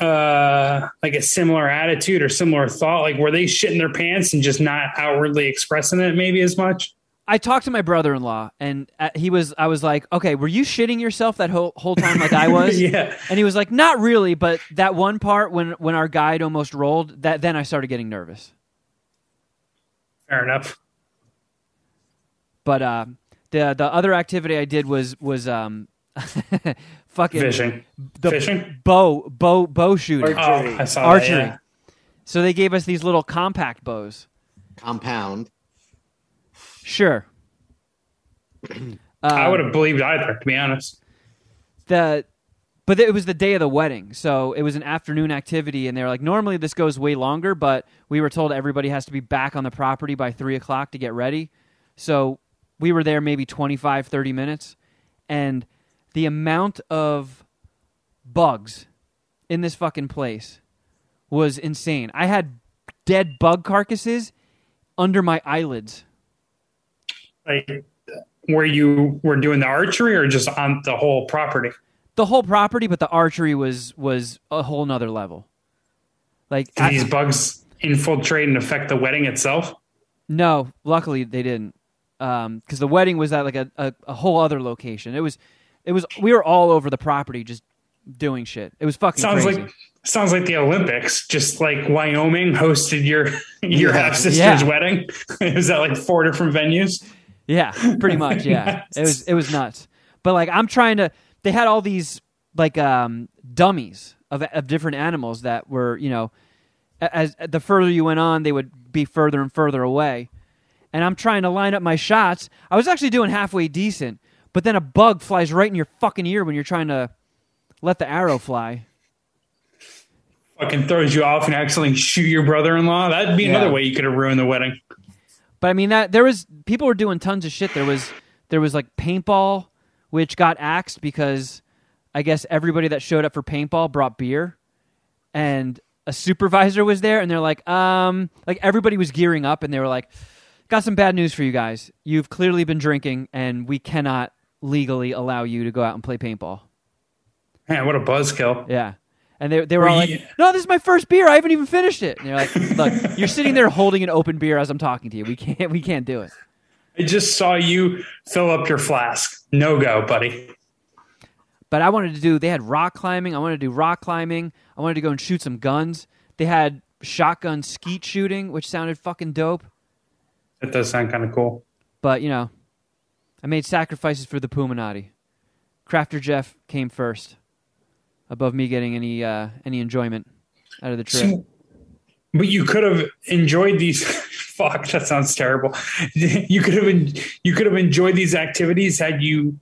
uh like a similar attitude or similar thought? Like were they shitting their pants and just not outwardly expressing it maybe as much? I talked to my brother in law, and uh, he was. I was like, okay, were you shitting yourself that whole whole time like I was? yeah. And he was like, not really, but that one part when when our guide almost rolled, that then I started getting nervous. Fair enough. But uh, the the other activity I did was was um, fucking Fishing. the Fishing? bow bow bow shooting Archery. Oh, I saw archery. That, yeah. So they gave us these little compact bows. Compound. Sure. I Um, would have believed either, to be honest. the but it was the day of the wedding so it was an afternoon activity and they were like normally this goes way longer but we were told everybody has to be back on the property by three o'clock to get ready so we were there maybe 25 30 minutes and the amount of bugs in this fucking place was insane i had dead bug carcasses under my eyelids Like where you were doing the archery or just on the whole property? the whole property but the archery was was a whole nother level like Did I- these bugs infiltrate and affect the wedding itself? No, luckily they didn't, um, because the wedding was at like a, a, a whole other location. It was, it was we were all over the property just doing shit. It was fucking Sounds crazy. like sounds like the Olympics, just like Wyoming hosted your your Yeah. half sister's Yeah. wedding. Is that like four different venues? yeah, pretty much. Yeah, it was it was nuts. But like I'm trying to, they had all these like um, dummies of of different animals that were you know, a- as the further you went on, they would be further and further away. And I'm trying to line up my shots. I was actually doing halfway decent, but then a bug flies right in your fucking ear when you're trying to let the arrow fly. Fucking throws you off and accidentally shoot your brother-in-law. That'd be Yeah. another way you could have ruined the wedding. But I mean that there was people were doing tons of shit. There was there was like paintball, which got axed because I guess everybody that showed up for paintball brought beer, and a supervisor was there, and they're like, um, like everybody was gearing up, and they were like, got some bad news for you guys. You've clearly been drinking, and we cannot legally allow you to go out and play paintball. Man, what a buzzkill. Yeah. And they, they were Were all you- like, no, this is my first beer. I haven't even finished it. And you're like, look, you're sitting there holding an open beer as I'm talking to you. We can't, we can't do it. I just saw you fill up your flask. No go, buddy. But I wanted to do. They had rock climbing. I wanted to do rock climbing. I wanted to go and shoot some guns. They had shotgun skeet shooting, which sounded fucking dope. That does sound kind of cool. But you know, I made sacrifices for the Puminati. Crafter Jeff came first, above me getting any uh, any enjoyment out of the trip. So- but you could have enjoyed these. Fuck, that sounds terrible. You could have en- you could have enjoyed these activities had you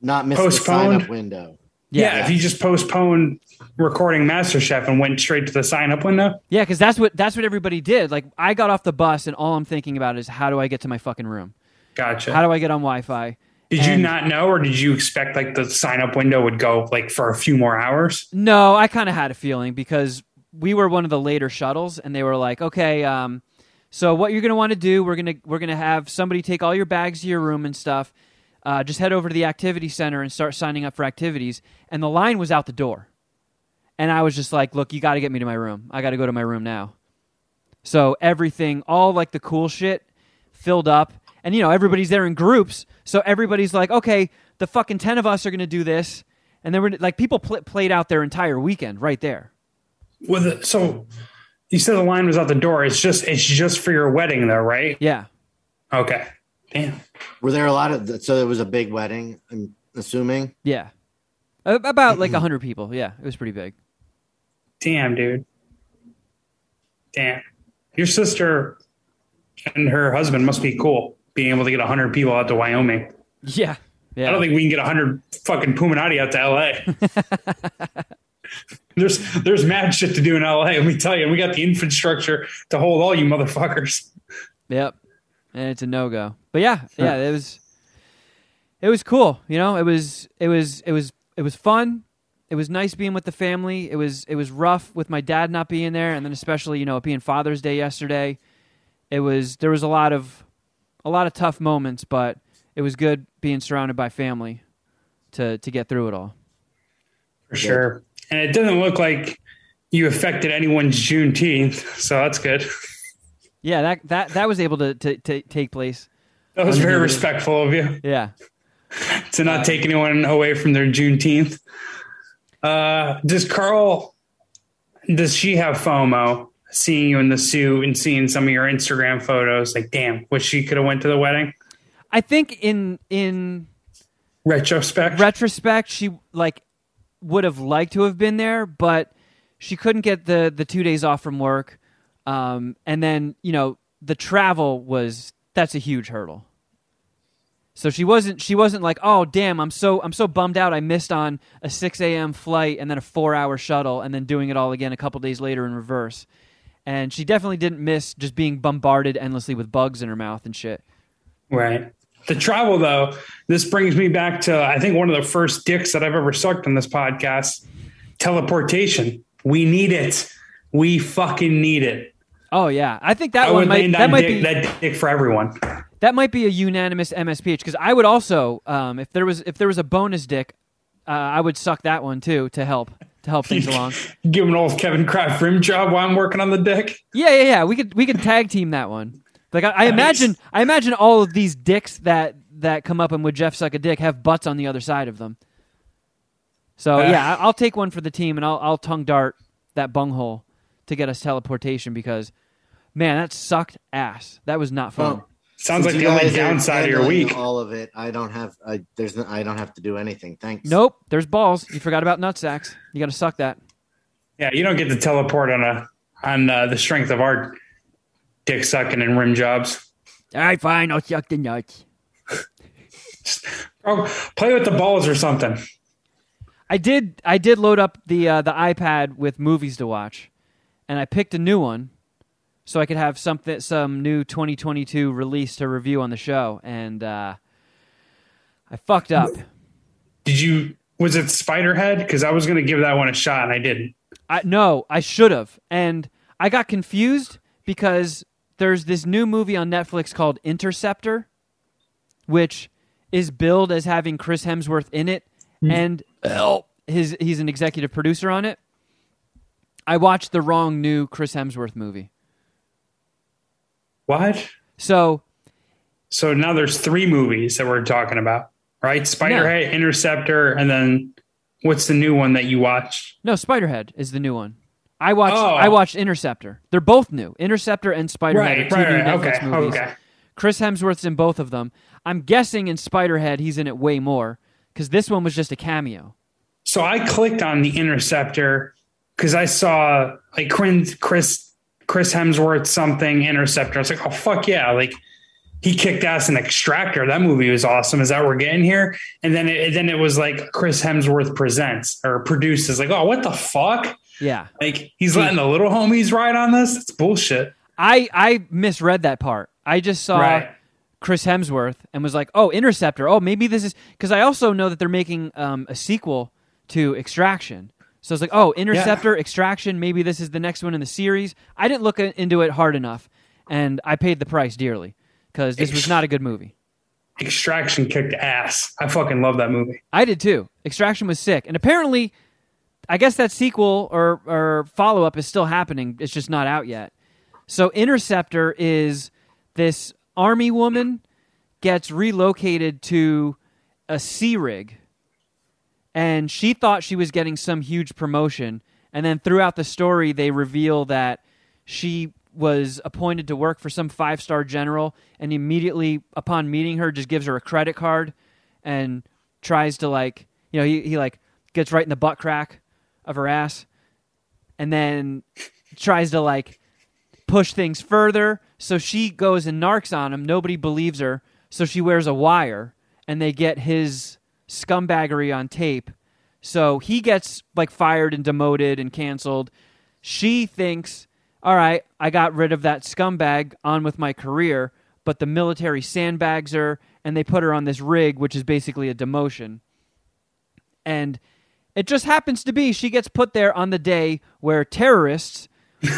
Not miss the sign up window. yeah, if you just postponed recording MasterChef and went straight to the sign up window. Yeah, because that's what that's what everybody did. Like I got off the bus and all I'm thinking about is how do I get to my fucking room? Gotcha. How do I get on Wi-Fi? did you not know, or did you expect like the sign up window would go like for a few more hours? No, I kind of had a feeling because we were one of the later shuttles, and they were like, "Okay, um, so what you're gonna want to do? We're gonna we're gonna have somebody take all your bags to your room and stuff. Uh, just head over to the activity center and start signing up for activities." And the line was out the door, and I was just like, "Look, you got to get me to my room. I got to go to my room now." So everything, all like the cool shit, filled up, and you know everybody's there in groups. So everybody's like, okay, the fucking ten of us are gonna do this, and then we're like people pl- played out their entire weekend right there. With it, so you said the line was out the door. It's just it's just for your wedding though, right? Yeah, Okay. Damn. Were there a lot of so it was a big wedding? I'm assuming. yeah, about like a hundred people. Yeah, it was pretty big. Damn, dude. Damn. Your sister and her husband must be cool being able to get 100 people out to Wyoming. Yeah, yeah. I don't think we can get 100 fucking Puminati out to LA. there's there's mad shit to do in LA. Let me tell you, we got the infrastructure to hold all you motherfuckers. Yep. And it's a no go. But yeah, yeah, it was it was cool, you know? It was it was it was it was fun. It was nice being with the family. It was it was rough with my dad not being there and then especially, you know, it being Father's Day yesterday. It was there was a lot of a lot of tough moments, but it was good being surrounded by family to to get through it all. For sure. And it doesn't look like you affected anyone's Juneteenth, so that's good. Yeah, that that that was able to to, to take place. That was very respectful of you. Yeah. to not take anyone away from their Juneteenth. Uh, does Carl, does she have FOMO seeing you in the suit and seeing some of your Instagram photos? Like, damn, wish she could have went to the wedding. I think in in Retrospect. retrospect, she like would have liked to have been there, but she couldn't get the the two days off from work. Um, and then you know the travel was that's a huge hurdle. So she wasn't she wasn't like oh damn I'm so I'm so bummed out I missed on a six a.m. flight and then a four hour shuttle and then doing it all again a couple days later in reverse. And she definitely didn't miss just being bombarded endlessly with bugs in her mouth and shit. right. The travel, though, this brings me back to, I think, one of the first dicks that I've ever sucked on this podcast teleportation. We need it. We fucking need it. Oh yeah, I think that I one might that might dick, be that dick for everyone. That might be a unanimous MSPH because I would also, um, if there was if there was a bonus dick, uh, I would suck that one too to help to help things along. Give him an old Kevin Kraft rim job while I'm working on the dick. Yeah, yeah, yeah. We could we could tag team that one. Like I, I Nice. imagine I imagine all of these dicks that that come up and would Jeff suck a dick have butts on the other side of them. So Uh. yeah, I- I'll take one for the team and I'll I'll tongue dart that bunghole to get us teleportation because man, that sucked ass. That was not fun. Well, Sounds Since like the only downside of your week. All of it. I don't have. I there's. No, I don't have to do anything. Thanks. Nope, there's balls. You forgot about nut sacks. You got to suck that. Yeah, you don't get to teleport on a on uh, the strength of our dick sucking and rim jobs. All right, fine. I'll suck the nuts. Oh, play with the balls or something. I did. I did load up the uh, the iPad with movies to watch, and I picked a new one, so I could have something some new 2022 release to review on the show. And uh, I fucked up. Did you? Was it Spiderhead? Because I was going to give that one a shot and I didn't. I no, I should have, and I got confused because there's this new movie on Netflix called Interceptor, which is billed as having Chris Hemsworth in it, and his he's an executive producer on it. I watched the wrong new Chris Hemsworth movie, What? so So now there's three movies that we're talking about, right? Spiderhead, Interceptor, and then what's the new one that you watched? no Spiderhead is the new one. I watched Oh. I watched Interceptor. They're both new. Interceptor and Spiderhead are Right, two right, new right. Netflix Okay, movies. okay. Chris Hemsworth's in both of them. I'm guessing in Spiderhead he's in it way more because this one was just a cameo. So I clicked on the Interceptor because I saw like Chris Chris Chris Hemsworth something Interceptor. I was like, oh fuck yeah! Like he kicked ass in Extractor. That movie was awesome. Is that what we're getting here? And then it, then it was like Chris Hemsworth presents or produces. Like, oh, what the fuck? Yeah, Like he's letting the little homies ride on this. It's bullshit. I I misread that part. I just saw Right. Chris Hemsworth and was like, "Oh, Interceptor. Oh, maybe this is because I also know that they're making um, a sequel to Extraction." So it's like, "Oh, Interceptor, Extraction. Maybe this is the next one in the series." I didn't look into it hard enough, and I paid the price dearly because this was not a good movie. Extraction kicked ass. I fucking love that movie. I did too. Extraction was sick, and apparently, I guess that sequel or or follow up is still happening. It's just not out yet. So Interceptor is this army woman gets relocated to a sea rig and she thought she was getting some huge promotion. And then throughout the story they reveal that she was appointed to work for some five star general and immediately upon meeting her just gives her a credit card and tries to like you know he, he like gets right in the butt crack of her ass and then tries to like push things further. So she goes and narcs on him. Nobody believes her. So she wears a wire and they get his scumbaggery on tape so he gets like fired and demoted and canceled she thinks all right, I got rid of that scumbag on with my career, but the military sandbags her and they put her on this rig, which is basically a demotion. And it just happens to be she gets put there on the day where terrorists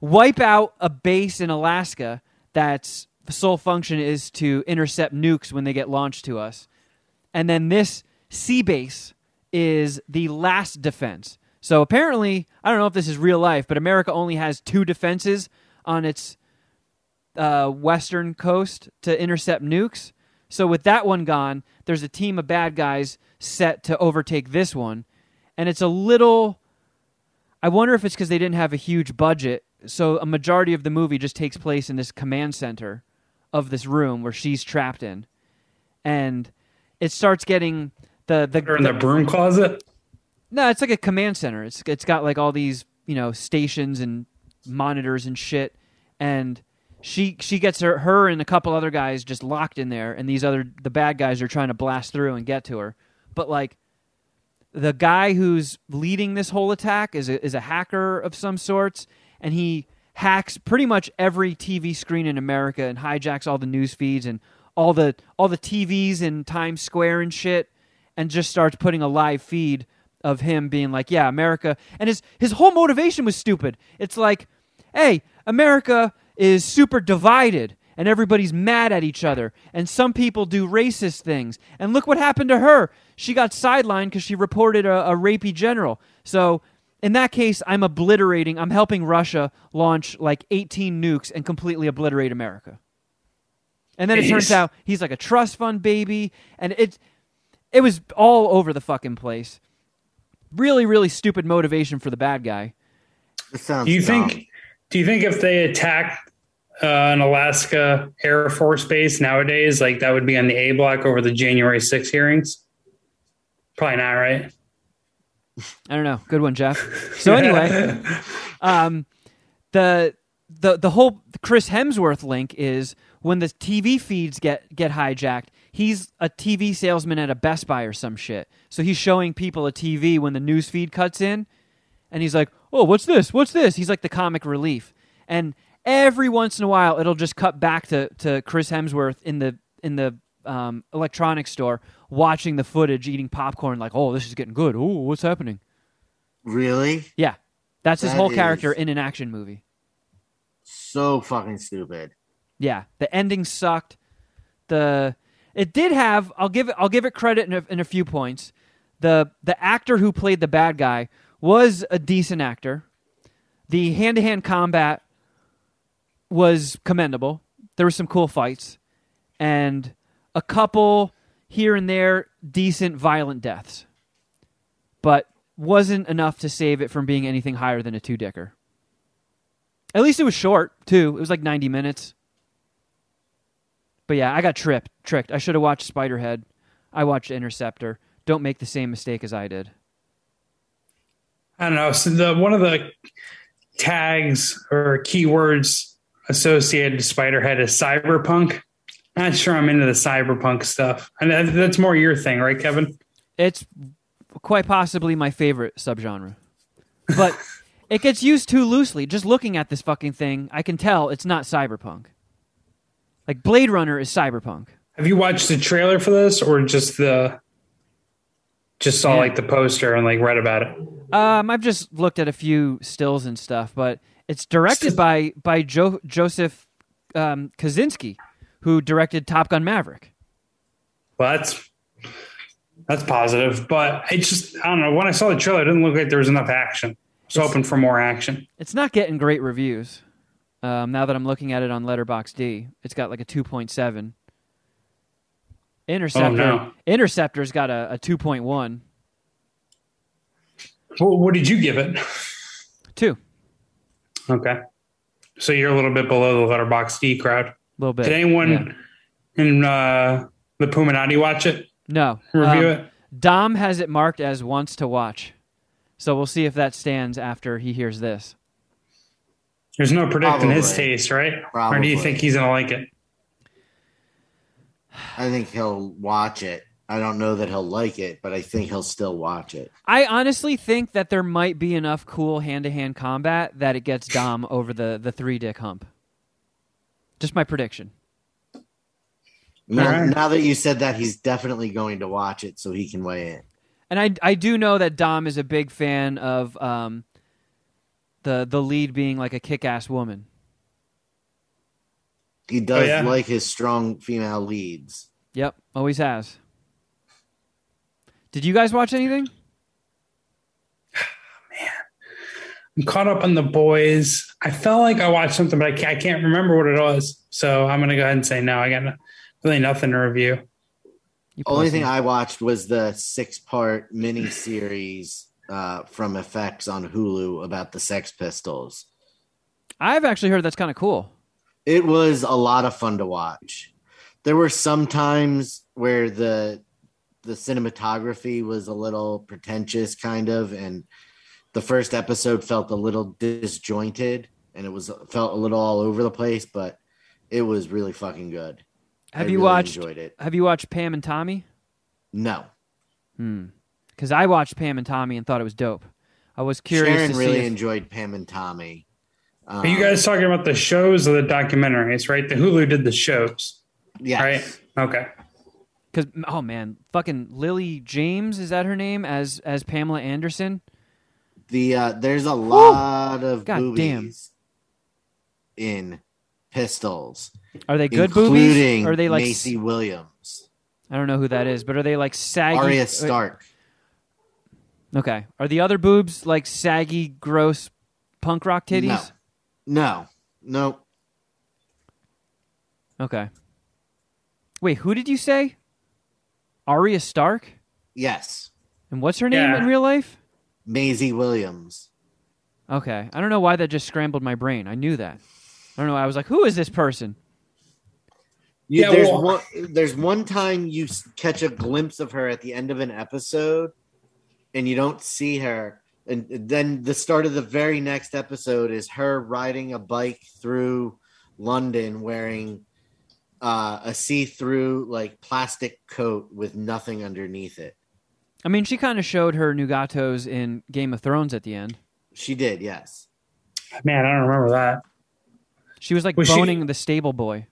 wipe out a base in Alaska that's the sole function is to intercept nukes when they get launched to us. And then this sea base is the last defense. So apparently, I don't know if this is real life, but America only has two defenses on its uh, western coast to intercept nukes. So with that one gone, there's a team of bad guys set to overtake this one, and it's a little. I wonder if it's because they didn't have a huge budget, so a majority of the movie just takes place in this command center of this room where she's trapped in, and it starts getting the the, Or in the broom closet. no, it's like a command center. It's it's got like all these you know stations and monitors and shit, and she she gets her her and a couple other guys just locked in there, and these other the bad guys are trying to blast through and get to her, but like the guy who's leading this whole attack is a, is a hacker of some sorts, and he hacks pretty much every TV screen in America and hijacks all the news feeds and all the all the TVs in Times Square and shit, and just starts putting a live feed of him being like, "Yeah, America," and his his whole motivation was stupid. It's like, "Hey, America is super divided." And everybody's mad at each other, and some people do racist things. And look what happened to her. She got sidelined because she reported a, a rapey general. So, in that case, I'm obliterating, I'm helping Russia launch like 18 nukes and completely obliterate America. And then it turns out he's like a trust fund baby, and it it was all over the fucking place. Really, really stupid motivation for the bad guy. This sounds Do you dumb. think? Do you think if they attacked uh, an Alaska Air Force base nowadays, like that would be on the A block over the January 6 hearings? Probably not, right? I don't know. Good one, Jeff. So anyway, um, the the the whole Chris Hemsworth link is when the TV feeds get get hijacked. He's a TV salesman at a Best Buy or some shit. So he's showing people a TV when the news feed cuts in, and he's like, "Oh, what's this? What's this?" He's like the comic relief, and every once in a while it'll just cut back to to Chris Hemsworth in the in the um, electronics store watching the footage, eating popcorn, like, "Oh, this is getting good. Oh, what's happening?" really Yeah, that's his That whole character in an action movie. so fucking stupid? Yeah, the ending sucked. The it did have. I'll give it. I'll give it credit in a, in a few points. The the actor who played the bad guy was a decent actor. The hand to hand combat was commendable. There were some cool fights, and a couple here and there decent violent deaths, but wasn't enough to save it from being anything higher than a two dicker. At least it was short too. It was like ninety minutes. But yeah, I got tripped, tricked. I should have watched Spiderhead. I watched Interceptor. Don't make the same mistake as I did. I don't know. So the one of the tags or keywords associated to Spiderhead is cyberpunk. I'm not sure I'm into the cyberpunk stuff. And that's more your thing, right, Kevin? It's quite possibly my favorite subgenre. But it gets used too loosely. Just looking at this fucking thing, I can tell it's not cyberpunk. Like Blade Runner is cyberpunk. Have you watched the trailer for this or just the just saw Yeah. like the poster and like read about it? Um, I've just looked at a few stills and stuff, but it's directed by by jo- Joseph um, Kosinski, who directed Top Gun Maverick. Well, that's that's positive, but I just I don't know. When I saw the trailer, it didn't look like there was enough action. I was hoping for more action. It's not getting great reviews. Um, now that I'm looking at it on Letterbox D, it's got like a 2.7. Interceptor, no. Interceptor's got a, a 2.1. Well, what did you give it? Two, Okay. So you're a little bit below the letterbox D crowd. a little bit. Did anyone Yeah. in uh, the Puminati watch it? No. Review Um, it? Dom has it marked as wants to watch. So we'll see if that stands after he hears this. There's no predicting his taste, right? Or do you think he's gonna like it? I think he'll watch it. I don't know that he'll like it, but I think he'll still watch it. I honestly think that there might be enough cool hand to hand combat that it gets Dom over the, the three dick hump. Just my prediction. Now, All right. now that you said that, he's definitely going to watch it so he can weigh in. And I, I do know that Dom is a big fan of um, the the lead being like a kick ass woman. He does Oh, yeah? like his strong female leads. Yep, always has. Did you guys watch anything? I'm caught up on the boys. I felt like I watched something, but I can't, I can't remember what it was. So I'm gonna go ahead and say no. I got no- really nothing to review. Only thing I watched was the six part mini series uh, from FX on Hulu about the Sex Pistols. I've actually heard that's kind of cool. It was a lot of fun to watch. There were some times where the the cinematography was a little pretentious, kind of, and the first episode felt a little disjointed, and it was felt a little all over the place. But it was really fucking good. Have I you really watched? Enjoyed it? Have you watched Pam and Tommy? No, Hmm. Because I watched Pam and Tommy and thought it was dope. I was curious Sharon to really see. If, enjoyed Pam and Tommy. Um, Are you guys talking about the shows or the documentaries? Right, the Hulu did the shows. Yeah. Right. Okay. Because oh man, fucking Lily James is that her name as as Pamela Anderson? The uh, there's a lot of God boobies in Pistols, Are they good including boobies? Or are they like Maisie Williams, I don't know who that is, but are they like saggy? Arya uh, Stark. Okay, are the other boobs like saggy, gross punk rock titties? No, no, Nope. Okay. Wait, who did you say? Arya Stark? yes, And what's her name Yeah. in real life? Maisie Williams. Okay, I don't know why that just scrambled my brain. I knew that. I don't know. I was like, who is this person? Yeah, there's well- one. There's one time you catch a glimpse of her at the end of an episode, and you don't see her, and then the start of the very next episode is her riding a bike through London wearing uh, a see-through like plastic coat with nothing underneath it. I mean, she kind of showed her Nugatos in Game of Thrones at the end. She did, yes. Man, I don't remember that. She was like Was she- boning the stable boy.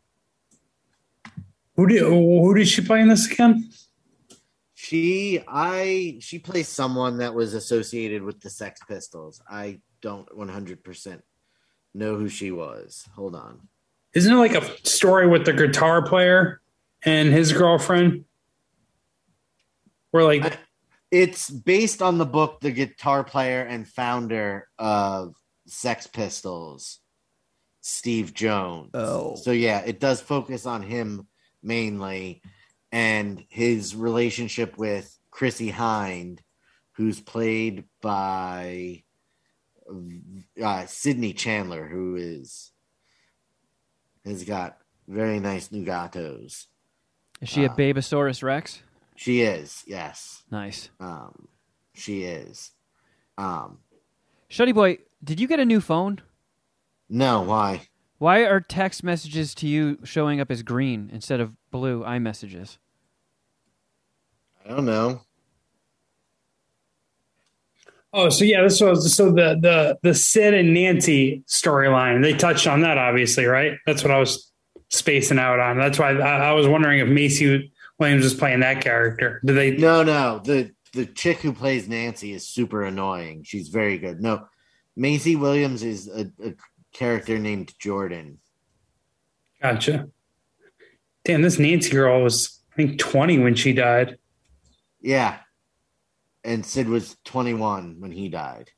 Who did who did she play in this again? She, I, she plays someone that was associated with the Sex Pistols. I don't 100% know who she was. Hold on. Isn't it like a story with the guitar player and his girlfriend? Where like It's based on the book The Guitar Player and Founder of Sex Pistols, Steve Jones. Oh. So yeah, it does focus on him mainly and his relationship with Chrissie Hynde, who's played by uh, Sydney Chandler, who is has got very nice Nugatos. Is she a Ah. Babosaurus Rex? She is, yes. Nice. Um, she is. Um, Shuddy boy, did you get a new phone? no, why? Why are text messages to you showing up as green instead of blue iMessages? I don't know. oh so yeah this was so the the the Sid and Nancy storyline they touched on that obviously right that's what I was spacing out on that's why I, I was wondering if Maisie Williams was playing that character did they No, no. The the chick who plays Nancy is super annoying. She's very good. No, Maisie Williams is a, a character named Jordan. gotcha damn this Nancy girl was I think 20 when she died Yeah. And Sid was 21 when he died.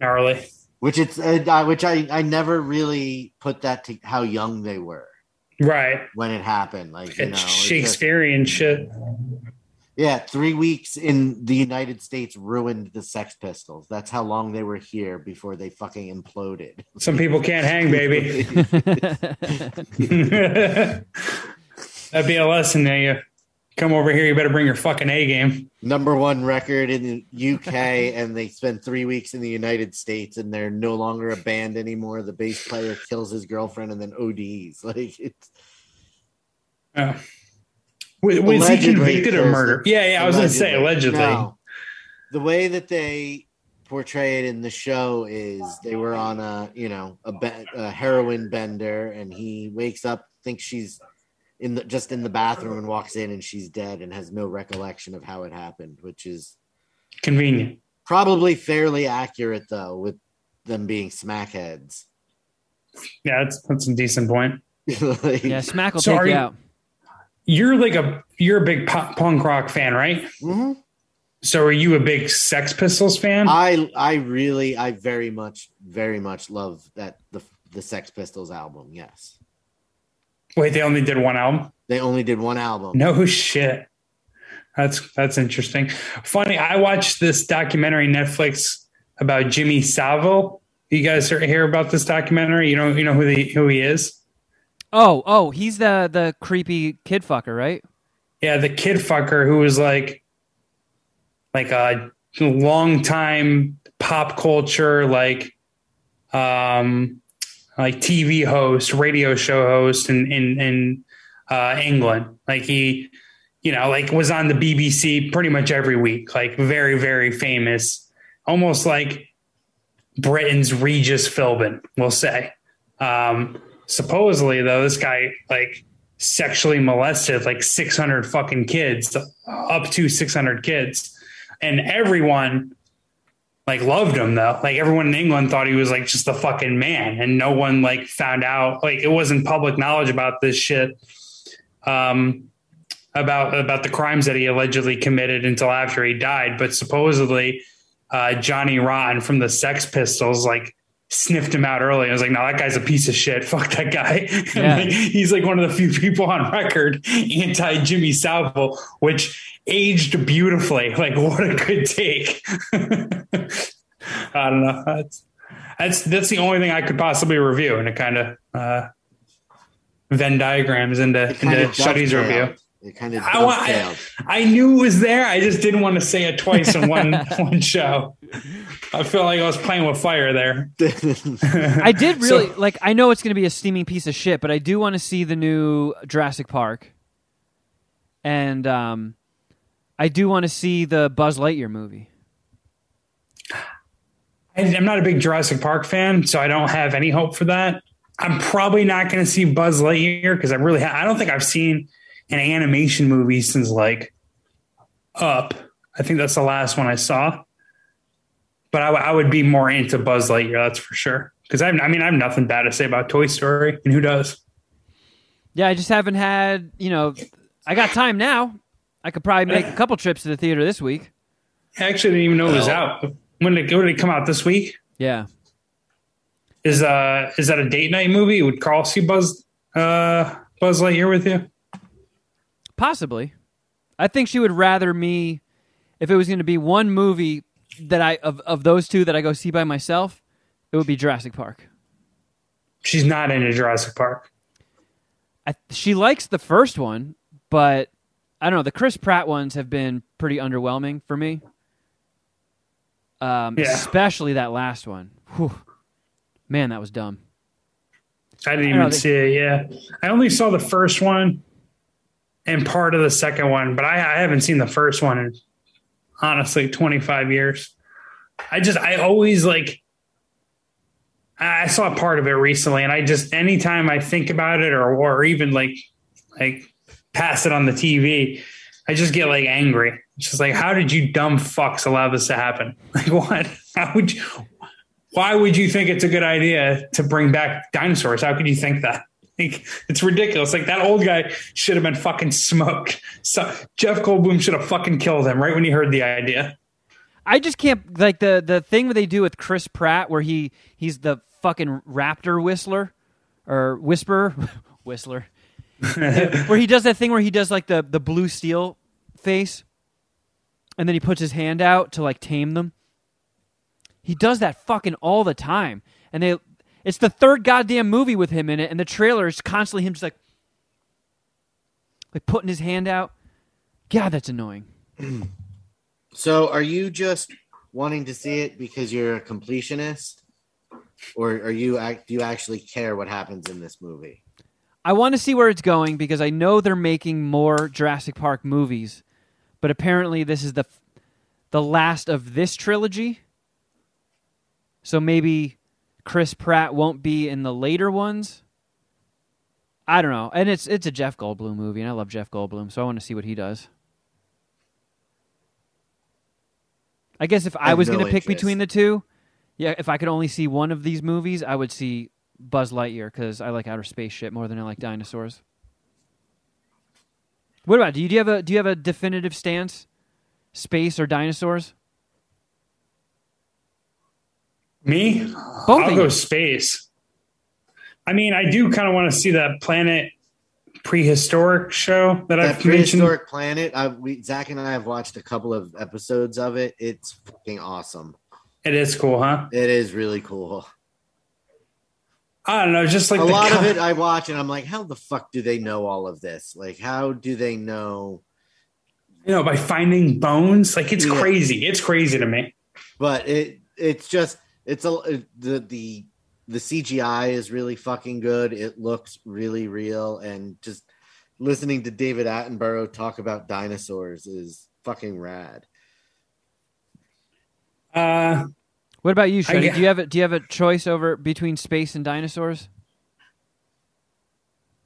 gnarly which it's uh, I- which I I never really put that to how young they were Right. when it happened. Like you know, It's just- Shakespearean shit. Yeah, three weeks in the United States ruined the Sex Pistols. That's how long they were here before they fucking imploded. Some people can't hang, baby. That'd be a lesson there. You come over here, you better bring your fucking A game. Number one record in the UK, and they spend three weeks in the United States, and they're no longer a band anymore. The bass player kills his girlfriend and then ODs. Like it's Uh, was was he convicted of murder? the- Yeah, yeah. I was going to say allegedly. No. The way that they portray it in the show is they were on a you know a, be- a heroin bender, and he wakes up, thinks she's in the just in the bathroom, and walks in, and she's dead, and has no recollection of how it happened, which is Convenient. probably fairly accurate though, with them being smackheads. Yeah, that's that's a decent point. Like- yeah, Smack will So take are you you- out. You're like a you're a big punk rock fan, right? Mhm. So are you a big Sex Pistols fan? I I really I very much very much love that the the Sex Pistols album. Yes, Wait, they only did one album. they only did one album. No shit. That's that's interesting. Funny, I watched this documentary Netflix about Jimmy Savile. You guys hear hear about this documentary? You know you know who the who he is? Oh, oh, he's the the creepy kid fucker, right? Yeah, the kid fucker who was like like a long time pop culture like um like TV host, radio show host in in in uh England. Like he you know, like was on the BBC pretty much every week, like very very famous, almost like Britain's Regis Philbin, we'll say. Um supposedly though this guy like sexually molested like 600 fucking kids up to 600 kids. And everyone like loved him though. Like everyone in england thought he was like just a fucking man. And no one like found out like it wasn't public knowledge about this shit um about about the crimes that he allegedly committed until after he died. But supposedly uh johnny rotten from the sex pistols like sniffed him out early. I was like, no, that guy's a piece of shit. Fuck that guy. Yeah. Like, he's like one of the few people on record anti Jimmy Savile, which aged beautifully. Like, what a good take. I don't know. That's that's that's the only thing I could possibly review, and it kind of uh, Venn diagrams into into Shuddy's review. It kind of I, wa- I. I knew it was there. I just didn't want to say it twice in one one show. I feel like I was playing with fire there. I did So- really like. I know it's going to be a steaming piece of shit, but I do want to see the new Jurassic Park, and um, I do want to see the Buzz Lightyear movie. I- I'm not a big Jurassic Park fan, so I don't have any hope for that. I'm probably not going to see Buzz Lightyear because I really ha- I don't think I've seen an animation movie since like Up. I think that's the last one I saw. But I, w- I would be more into Buzz Lightyear, that's for sure. Because I, I mean, I have nothing bad to say about Toy Story, and who does? Yeah, I just haven't had. You know, I got time now. I could probably make a couple trips to the theater this week. I actually didn't even know it was out. When did it, when did it come out this week? Yeah, Is uh is that a date night movie? Would Carl see Buzz uh Buzz Lightyear with you? Possibly. I think she would rather me if it was going to be one movie that I of of those two that I go see by myself. It would be Jurassic Park. She's not into Jurassic Park. I, she likes the first one, but I don't know. The Chris Pratt ones have been pretty underwhelming for me. Um, Yeah. especially that last one. Whew. Man, that was dumb. I didn't even see it. Yeah, I only saw the first one and part of the second one, but I, I haven't seen the first one in honestly 25 years. I just I always like I saw part of it recently, and I just anytime I think about it or or even like like pass it on the TV, I just get like angry. It's just like, how did you dumb fucks allow this to happen? Like what? How would you? Why would you think it's a good idea to bring back dinosaurs? How could you think that? Like, it's ridiculous. Like that old guy should have been fucking smoked. So Jeff Goldblum should have fucking killed him right when he heard the idea. I just can't like the the thing where they do with Chris Pratt where he he's the fucking raptor whistler or whisperer whistler where he does that thing where he does like the the blue steel face and then he puts his hand out to like tame them. He does that fucking all the time. And they it's the third goddamn movie with him in it and the trailer is constantly him just like like putting his hand out. God, that's annoying. So, are you just wanting to see it because you're a completionist, or are you? Do you actually care what happens in this movie? I want to see where it's going because I know they're making more Jurassic Park movies, but apparently this is the the last of this trilogy. So maybe Chris Pratt won't be in the later ones. I don't know. And it's it's a Jeff Goldblum movie and I love Jeff Goldblum, so I want to see what he does. I guess if I, I was no going to pick between the two, yeah, if I could only see one of these movies, I would see Buzz Lightyear because I like outer space shit more than I like dinosaurs. What about do you, do you have a do you have a definitive stance? Space or dinosaurs? Me? Both I'll of go you. space. I mean, I do kind of want to see that planet prehistoric show that, That I've mentioned. prehistoric planet. I, we, Zach and I have watched a couple of episodes of it. It's fucking awesome. It is cool, huh? It is really cool. I don't know, just like a the lot of it I watch and I'm like, how the fuck do they know all of this? Like, how do they know? you know, by finding bones. Like it's Yeah. crazy. It's crazy to me. But it it's just it's a the the the CGI is really fucking good. It looks really real, and just listening to David Attenborough talk about dinosaurs is fucking rad. Uh, What about you, Shreddy? Do you have a, do you have a choice over between space and dinosaurs?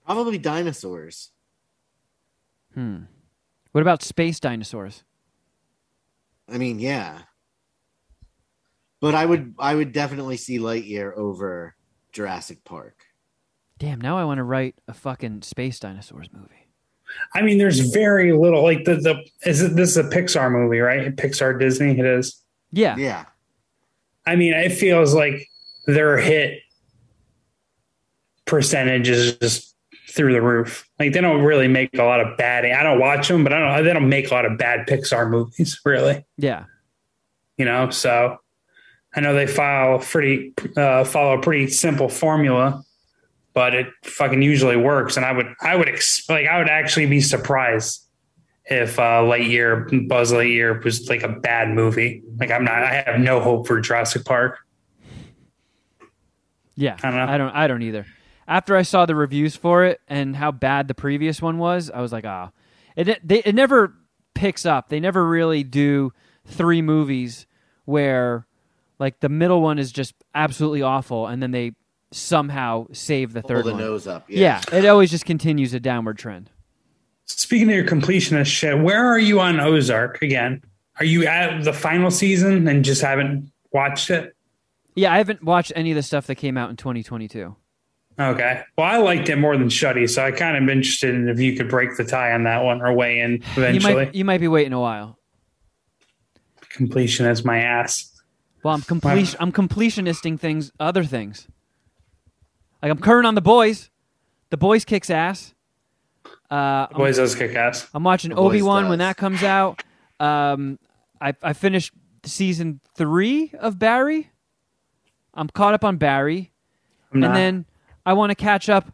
Probably dinosaurs. Hmm. What about space dinosaurs? I mean, yeah. But I would I would definitely see Lightyear over Jurassic Park. Damn, now I want to write a fucking space dinosaurs movie. I mean, there's very little like the the is it, this is a Pixar movie, right? Pixar Disney. It is. Yeah. Yeah. I mean, it feels like their hit percentage is just through the roof. Like they don't really make a lot of bad. I don't watch them, but I don't. They don't make a lot of bad Pixar movies, really. Yeah. You know, so I know they file pretty uh, follow a pretty simple formula, but it fucking usually works. And I would I would ex- like I would actually be surprised if uh, Lightyear Buzz Lightyear was like a bad movie. Like I'm not. I have no hope for Jurassic Park. Yeah. I don't know. I don't I don't either. After I saw the reviews for it and how bad the previous one was, I was like, ah. It it, they, it never picks up. They never really do three movies where like the middle one is just absolutely awful and then they somehow save the third Pull third the one. nose up. Yeah. it always just continues a downward trend. Speaking of your completionist shit, where are you on Ozark again? Are you at the final season and just haven't watched it? Yeah, I haven't watched any of the stuff that came out in 2022. Okay. Well, I liked it more than Shuddy, so I kind of am interested in if you could break the tie on that one or weigh in You eventually. might you might be waiting a while. Completion is my ass. Well, I'm completion. I'm completionisting things, other things. Like I'm current on the boys. The boys kicks ass. Uh, I'm, Boys does kick ass. I'm watching Obi Wan when that comes out. Um, I I finished season three of Barry. I'm caught up on Barry, I'm and not. then I want to catch up.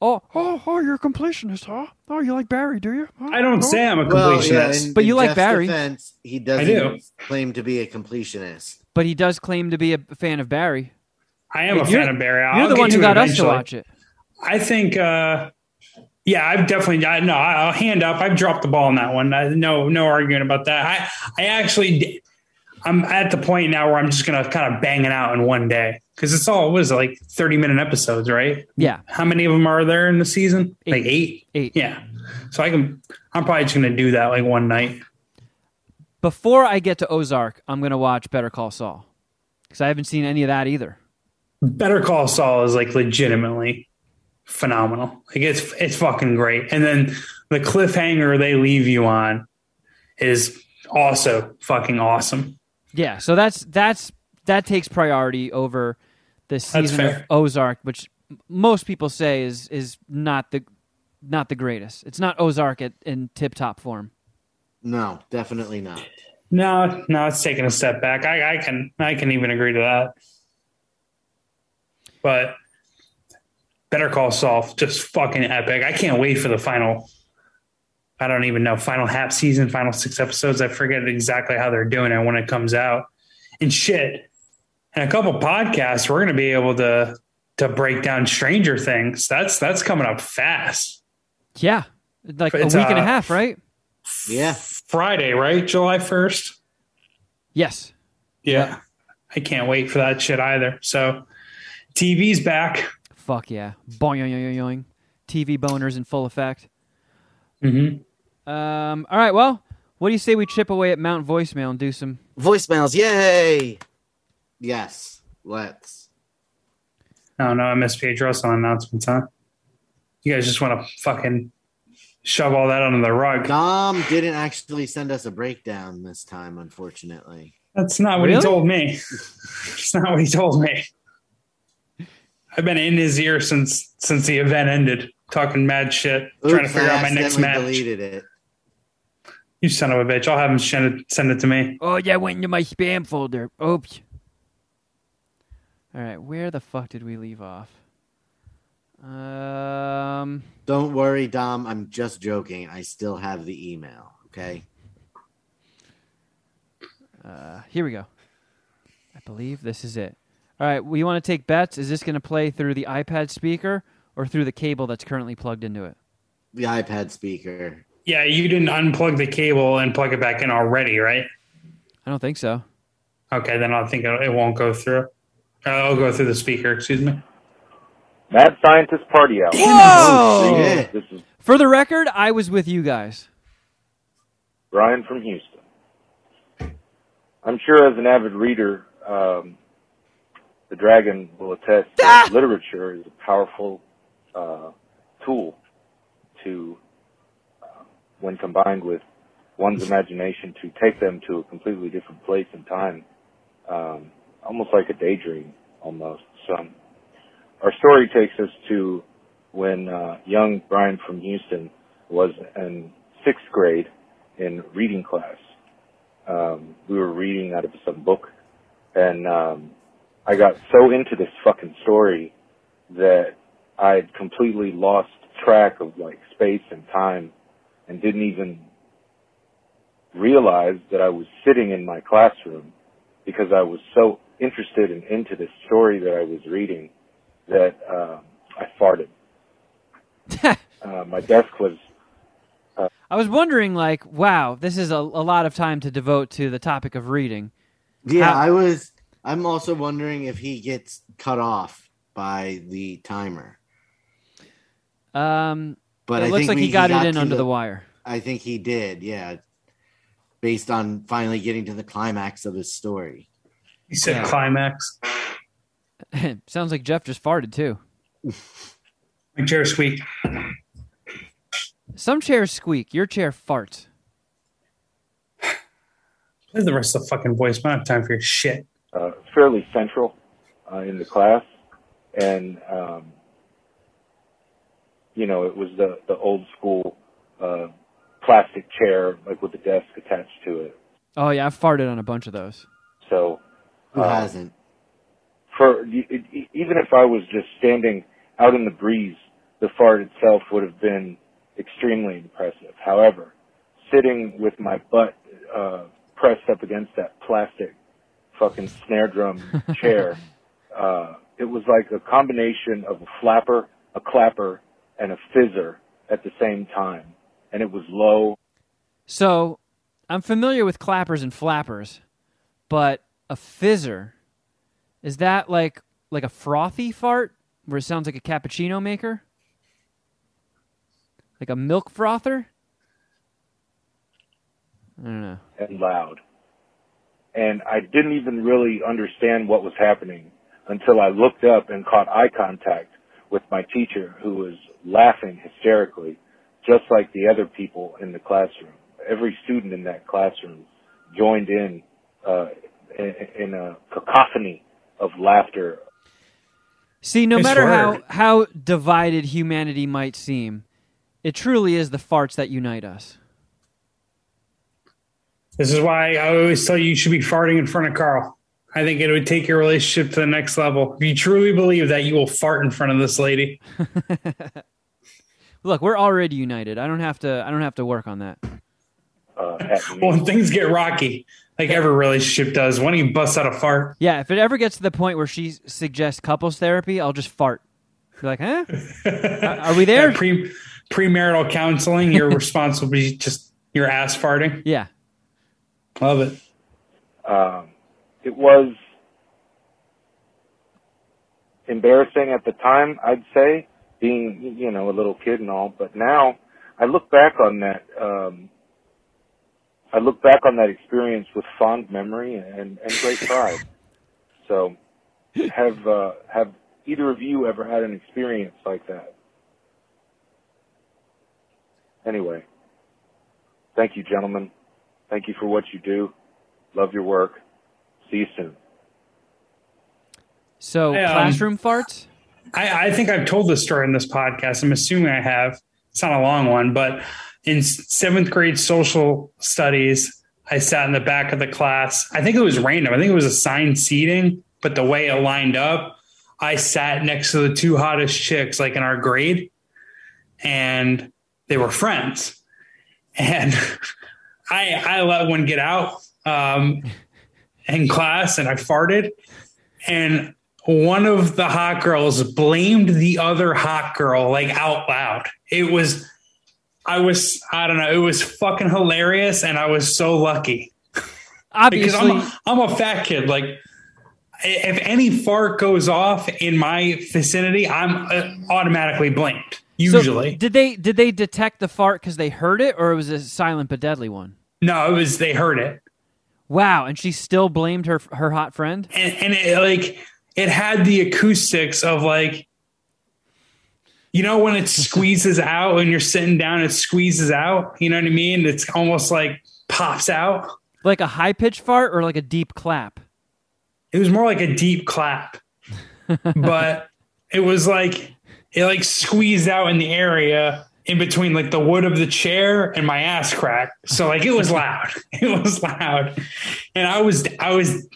Oh, oh, oh! You're a completionist, huh? Oh, you like Barry, do you? Oh, I don't oh. say I'm a Well, yeah, completionist. in, But you in like Jeff's Barry. Defense, he doesn't do. claim to be a completionist. But he does claim to be a fan of Barry. I am a You're- fan of Barry. I'll You're the one who it got us to watch it. I think, uh, yeah, I've definitely, I, no, I'll hand up. I've dropped the ball on that one. I, no, no arguing about that. I, I actually, I'm at the point now where I'm just gonna kind of bang it out in one day because it's all what is it, like 30 minute episodes, right? Yeah, How many of them are there in the season? Like eight. eight. Yeah. So I can. I'm probably just gonna do that like one night. Before I get to Ozark, I'm gonna watch Better Call Saul because I haven't seen any of that either. Better Call Saul is like legitimately phenomenal. Like it's it's fucking great. And then the cliffhanger they leave you on is also fucking awesome. Yeah, so that's that's that takes priority over the season of. Ozark, which most people say is is not the not the greatest. It's not Ozark at, in tip top form. No, definitely not. No, no, it's taking a step back. I, I can I can even agree to that. But Better Call Saul, just fucking epic. I can't wait for the final. I don't even know final half season, final six episodes. I forget exactly how they're doing it when it comes out. And shit, in a couple podcasts, we're gonna be able to to break down Stranger Things. That's that's coming up fast. Yeah, like a It's, week and a uh, half, right? Yeah. Friday, right? July first. Yes. Yeah. I can't wait for that shit either. So TV's back. Fuck yeah. Boing, yoing, yoing, yoing. TV boners in full effect. Mm-hmm. Um, all right, well, what do you say we chip away at Mount Voicemail and do some. Voicemails, yay! Yes, let's. Oh no, I missed Pedro's on announcements, huh? You guys just want to fucking shove all that under the rug. Dom didn't actually send us a breakdown this time, unfortunately. That's not what Really? he told me. It's not what he told me. I've been in his ear since since the event ended, talking mad shit, trying to figure I out my next accidentally match. deleted it. You son of a bitch! I'll have him send it, send it to me. Oh, yeah, went into my spam folder. Oops. All right, where the fuck did we leave off? Um, Don't worry, Dom. I'm just joking. I still have the email. Okay. uh, here we go. I believe this is it. All right, we want to take bets. Is this going to play through the iPad speaker or through the cable that's currently plugged into it? The iPad speaker. Yeah, you didn't unplug the cable and plug it back in already, right? I don't think so. Okay, then I think it it won't go through. It'll go through the speaker. Excuse me. Mad Scientist Party Hour. Whoa! Yeah. This is For the record, I was with you guys. Brian from Houston. I'm sure as an avid reader, um, the Dragon will attest that literature is a powerful uh, tool to, uh, when combined with one's imagination, to take them to a completely different place in time, um, almost like a daydream, almost. So, our story takes us to when uh, young Brian from Houston was in sixth grade in reading class. Um, we were reading out of some book, and um, I got so into this fucking story that I had completely lost track of like space and time, and didn't even realize that I was sitting in my classroom because I was so interested and into this story that I was reading that uh, I farted. uh, my desk was I was wondering, like, wow, this is a, a lot of time to devote to the topic of reading. Yeah, How- I was. I'm also wondering if he gets cut off by the timer. Um, But it I looks think like we- he got it in to under the wire. I think he did. Yeah, based on finally getting to the climax of his story. He said Yeah. climax. Sounds like Jeff just farted too. My chair squeak. Some chairs squeak. Your chair farts. Play the rest of the fucking voice. I don't have time for your shit. uh, fairly central uh, in the class, and um, you know it was the the old school uh, plastic chair, like with the desk attached to it. Oh yeah, I've farted on a bunch of those. So Who Uh, hasn't? for even if I was just standing out in the breeze, the fart itself would have been extremely impressive. However, sitting with my butt uh, pressed up against that plastic fucking snare drum chair, uh, it was like a combination of a flapper, a clapper, and a fizzer at the same time, and it was low. So, I'm familiar with clappers and flappers, but a fizzer is that like like a frothy fart where it sounds like a cappuccino maker? Like a milk frother? I don't know. and loud. And I didn't even really understand what was happening until I looked up and caught eye contact with my teacher who was laughing hysterically, just like the other people in the classroom. Every student in that classroom joined in, uh, in, in a cacophony of laughter. See, no It's matter how how divided humanity might seem, it truly is the farts that unite us. This is why I always tell you you should be farting in front of Carl. I think it would take your relationship to the next level. If you truly believe that, you will fart in front of this lady. Look, we're already united. I don't have to. I don't have to work on that. Uh. When things get rocky, like every relationship does, when he busts out a fart, Yeah, if it ever gets to the point where she suggests couples therapy, I'll just fart. You're like, huh? Are- Are we there? pre premarital counseling, you're responsible for just your ass farting. Yeah. Love it. um, it was embarrassing at the time, I'd say, being you know a little kid and all. But now I look back on that. Um, I look back on that experience with fond memory and, and great pride. So, have uh, have either of you ever had an experience like that? Anyway, thank you, gentlemen. Thank you for what you do. Love your work. See you soon. So Hey, um, classroom farts. I, I think I've told this story in this podcast. I'm assuming I have. It's not a long one, but in seventh grade social studies, I sat in the back of the class. I think it was random. I think it was assigned seating, but the way it lined up, I sat next to the two hottest chicks, like in our grade, and they were friends. And I I let one get out um, in class, and I farted, and one of the hot girls blamed the other hot girl like out loud. It was, I was, I don't know, it was fucking hilarious, and I was so lucky because Obviously, I'm a, I'm a fat kid. Like, if any fart goes off in my vicinity, I'm uh, automatically blamed. so Usually, did they did they detect the fart because they heard it, or it was a silent but deadly one? no, it was they heard it, Wow, and she still blamed her her hot friend. and and it like it had the acoustics of like you know when it squeezes out when you're sitting down it squeezes out. You know what i mean? It's almost like pops out. Like a high pitched fart or like a deep clap? it was more like a deep clap. But it was like it like squeezed out in the area in between like the wood of the chair and my ass crack. So like it was loud. It was loud. And i was i was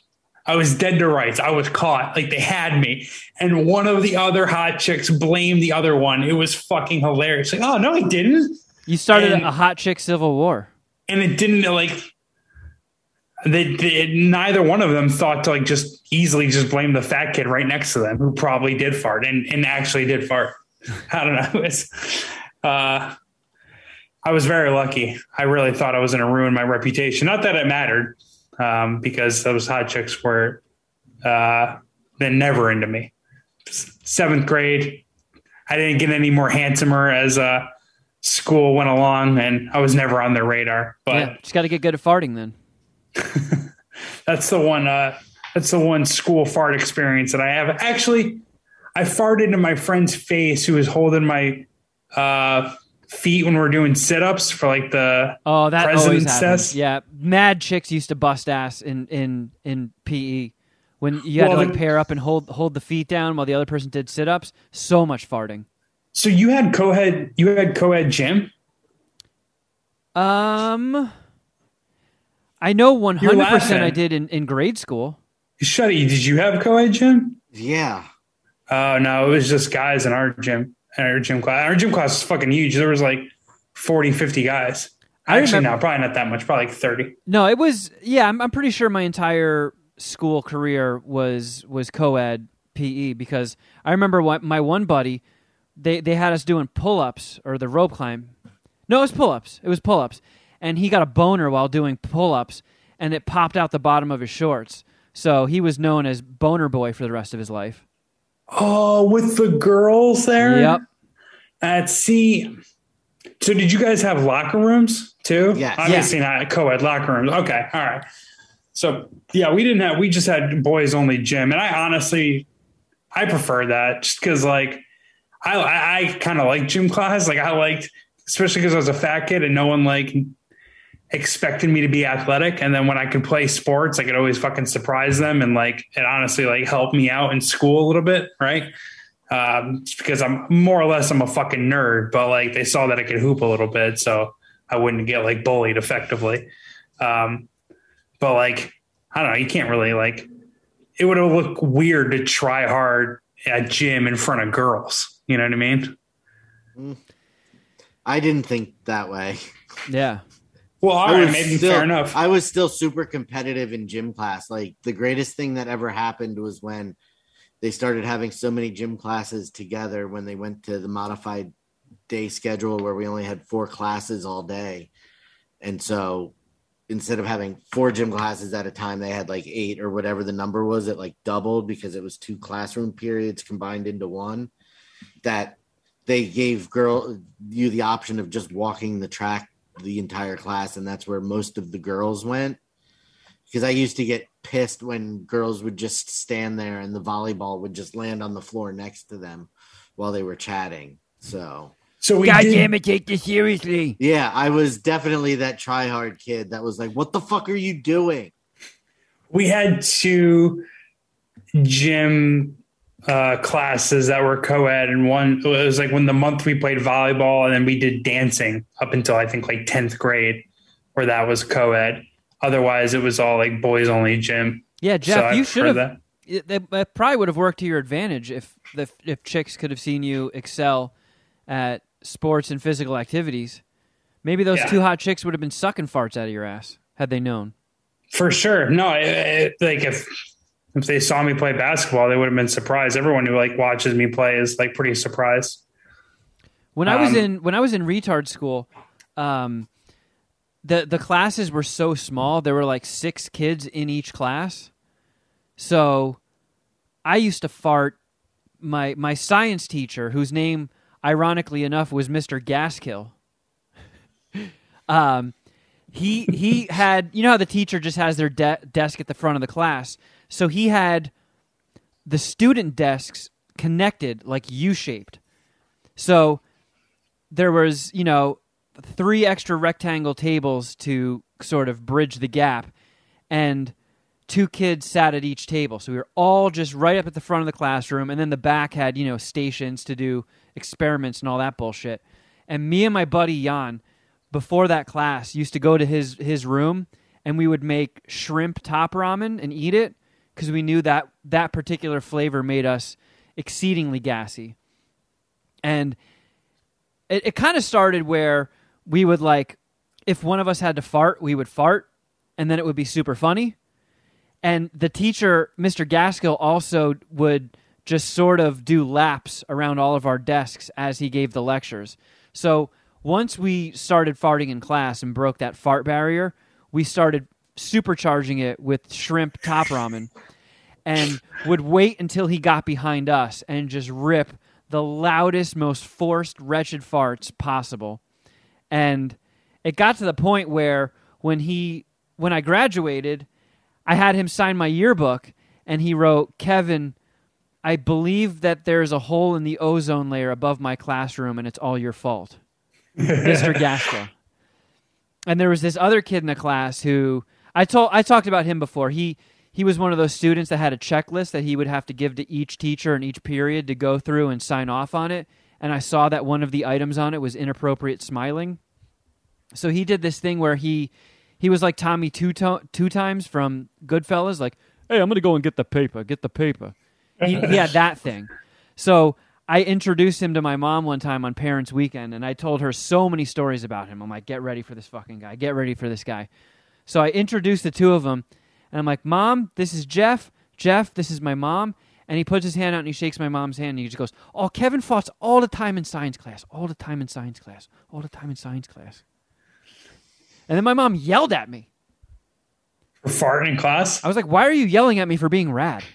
I was dead to rights. I was caught. Like they had me. And one of the other hot chicks blamed the other one. It was fucking hilarious. Like, oh no, he didn't. You started And- a hot chick civil war. And it didn't like they, they neither one of them thought to like just easily just blame the fat kid right next to them who probably did fart and, and actually did fart. I don't know. It's uh I was very lucky. I really thought I was gonna ruin my reputation. Not that it mattered, um, because those hot chicks were uh they're never into me. Seventh grade, I didn't get any more handsomer as uh school went along and I was never on their radar. But yeah, just got to get good at farting then. that's the one uh that's the one school fart experience that I have. Actually, I farted in my friend's face who was holding my uh feet when we are doing sit-ups for like the Oh, that always President's happens. desk? Yeah, mad chicks used to bust ass in in in PE when you had Well, to like pair up and hold hold the feet down while the other person did sit ups. So much farting. so you had co-ed you had co-ed gym? Um, I know one hundred percent I did in in grade school. Shut Shuddy, did you have co-ed gym? Yeah. Oh no, it was just guys in our gym. Our gym class. Our gym class was fucking huge. There was like 40, 50 guys. I Actually, remember- no, probably not that much. Probably like 30. No, it was yeah. I'm, I'm pretty sure my entire school career was was co-ed PE because I remember what my one buddy they they had us doing pull-ups or the rope climb. No, it was pull-ups. It was pull-ups, and he got a boner while doing pull-ups, and it popped out the bottom of his shorts. So he was known as Boner Boy for the rest of his life. Oh, with the girls there? Yep. At see. So did you guys have locker rooms too? Yes. Obviously not co-ed locker rooms. Okay. All right. So yeah, we didn't have we just had boys only gym. And I honestly I prefer that just because like I I, I kind of like gym class. Like I liked especially because I was a fat kid and no one like expected me to be athletic. And then when I could play sports, I could always fucking surprise them. And like, it honestly like helped me out in school a little bit. Right. Um, just because I'm more or less, I'm a fucking nerd, but like they saw that I could hoop a little bit. So I wouldn't get like bullied effectively. Um, but like, I don't know, you can't really like, it would have looked weird to try hard at gym in front of girls. You know what I mean? I didn't think that way. Yeah. Well, all I right, maybe still, fair enough. I was still super competitive in gym class. Like the greatest thing that ever happened was when they started having so many gym classes together when they went to the modified day schedule where we only had four classes all day. And so instead of having four gym classes at a time, they had like eight or whatever the number was. It like doubled because it was two classroom periods combined into one. That they gave girl you the option of just walking the track the entire class, and that's where most of the girls went. Because I used to get pissed when girls would just stand there and the volleyball would just land on the floor next to them while they were chatting. So so we God did, damn it, take this seriously. yeah, I was definitely that try hard kid that was like, "What the fuck are you doing?" we had two gym uh, classes that were co-ed and one it was like when the month we played volleyball and then we did dancing up until I think like 10th grade where that was co-ed. Otherwise it was all like boys only gym. Yeah, Jeff, I've you should have. that. That, that probably would have worked to your advantage if the if chicks could have seen you excel at sports and physical activities. Maybe those Yeah. two hot chicks would have been sucking farts out of your ass had they known. For sure. No, it, it, like if if they saw me play basketball, they would have been surprised. Everyone who like watches me play is like pretty surprised. When I was Um, in when I was in retard school, um, the the classes were so small. There were like six kids in each class, so I used to fart. My my science teacher, whose name ironically enough was Mister Gaskill. um, he he had you know how the teacher just has their de- desk at the front of the class, so he had the student desks connected like U shaped. So there was, you know, three extra rectangle tables to sort of bridge the gap, and two kids sat at each table. So we were all just right up at the front of the classroom, and then the back had, you know, stations to do experiments and all that bullshit. And me and my buddy Jan, before that class, used to go to his his room, and we would make shrimp top ramen and eat it because we knew that that particular flavor made us exceedingly gassy. And it, it kind of started where we would like if one of us had to fart we would fart and then it would be super funny and the teacher mr gaskill also would just sort of do laps around all of our desks as he gave the lectures so once we started farting in class and broke that fart barrier we started supercharging it with shrimp top ramen and would wait until he got behind us and just rip the loudest, most forced, wretched farts possible. And it got to the point where when he when I graduated, I had him sign my yearbook and he wrote, "Kevin, I believe that there's a hole in the ozone layer above my classroom and it's all your fault." Mr. Gaskill. And there was this other kid in the class who I told I talked about him before. He he was one of those students that had a checklist that he would have to give to each teacher in each period to go through and sign off on it. And I saw that one of the items on it was inappropriate smiling. So he did this thing where he he was like Tommy two to- two times from Goodfellas, like, "Hey, I'm gonna go and get the paper, get the paper." He, he had that thing. So I introduced him to my mom one time on Parents Weekend, and I told her so many stories about him. I'm like, "Get ready for this fucking guy. Get ready for this guy." So I introduced the two of them, and I'm like, Mom, this is Jeff. Jeff, this is my mom. And he puts his hand out and he shakes my mom's hand and he just goes, Oh, Kevin farts all the time in science class, all the time in science class, all the time in science class. And then my mom yelled at me. For farting in class? I was like, Why are you yelling at me for being rad?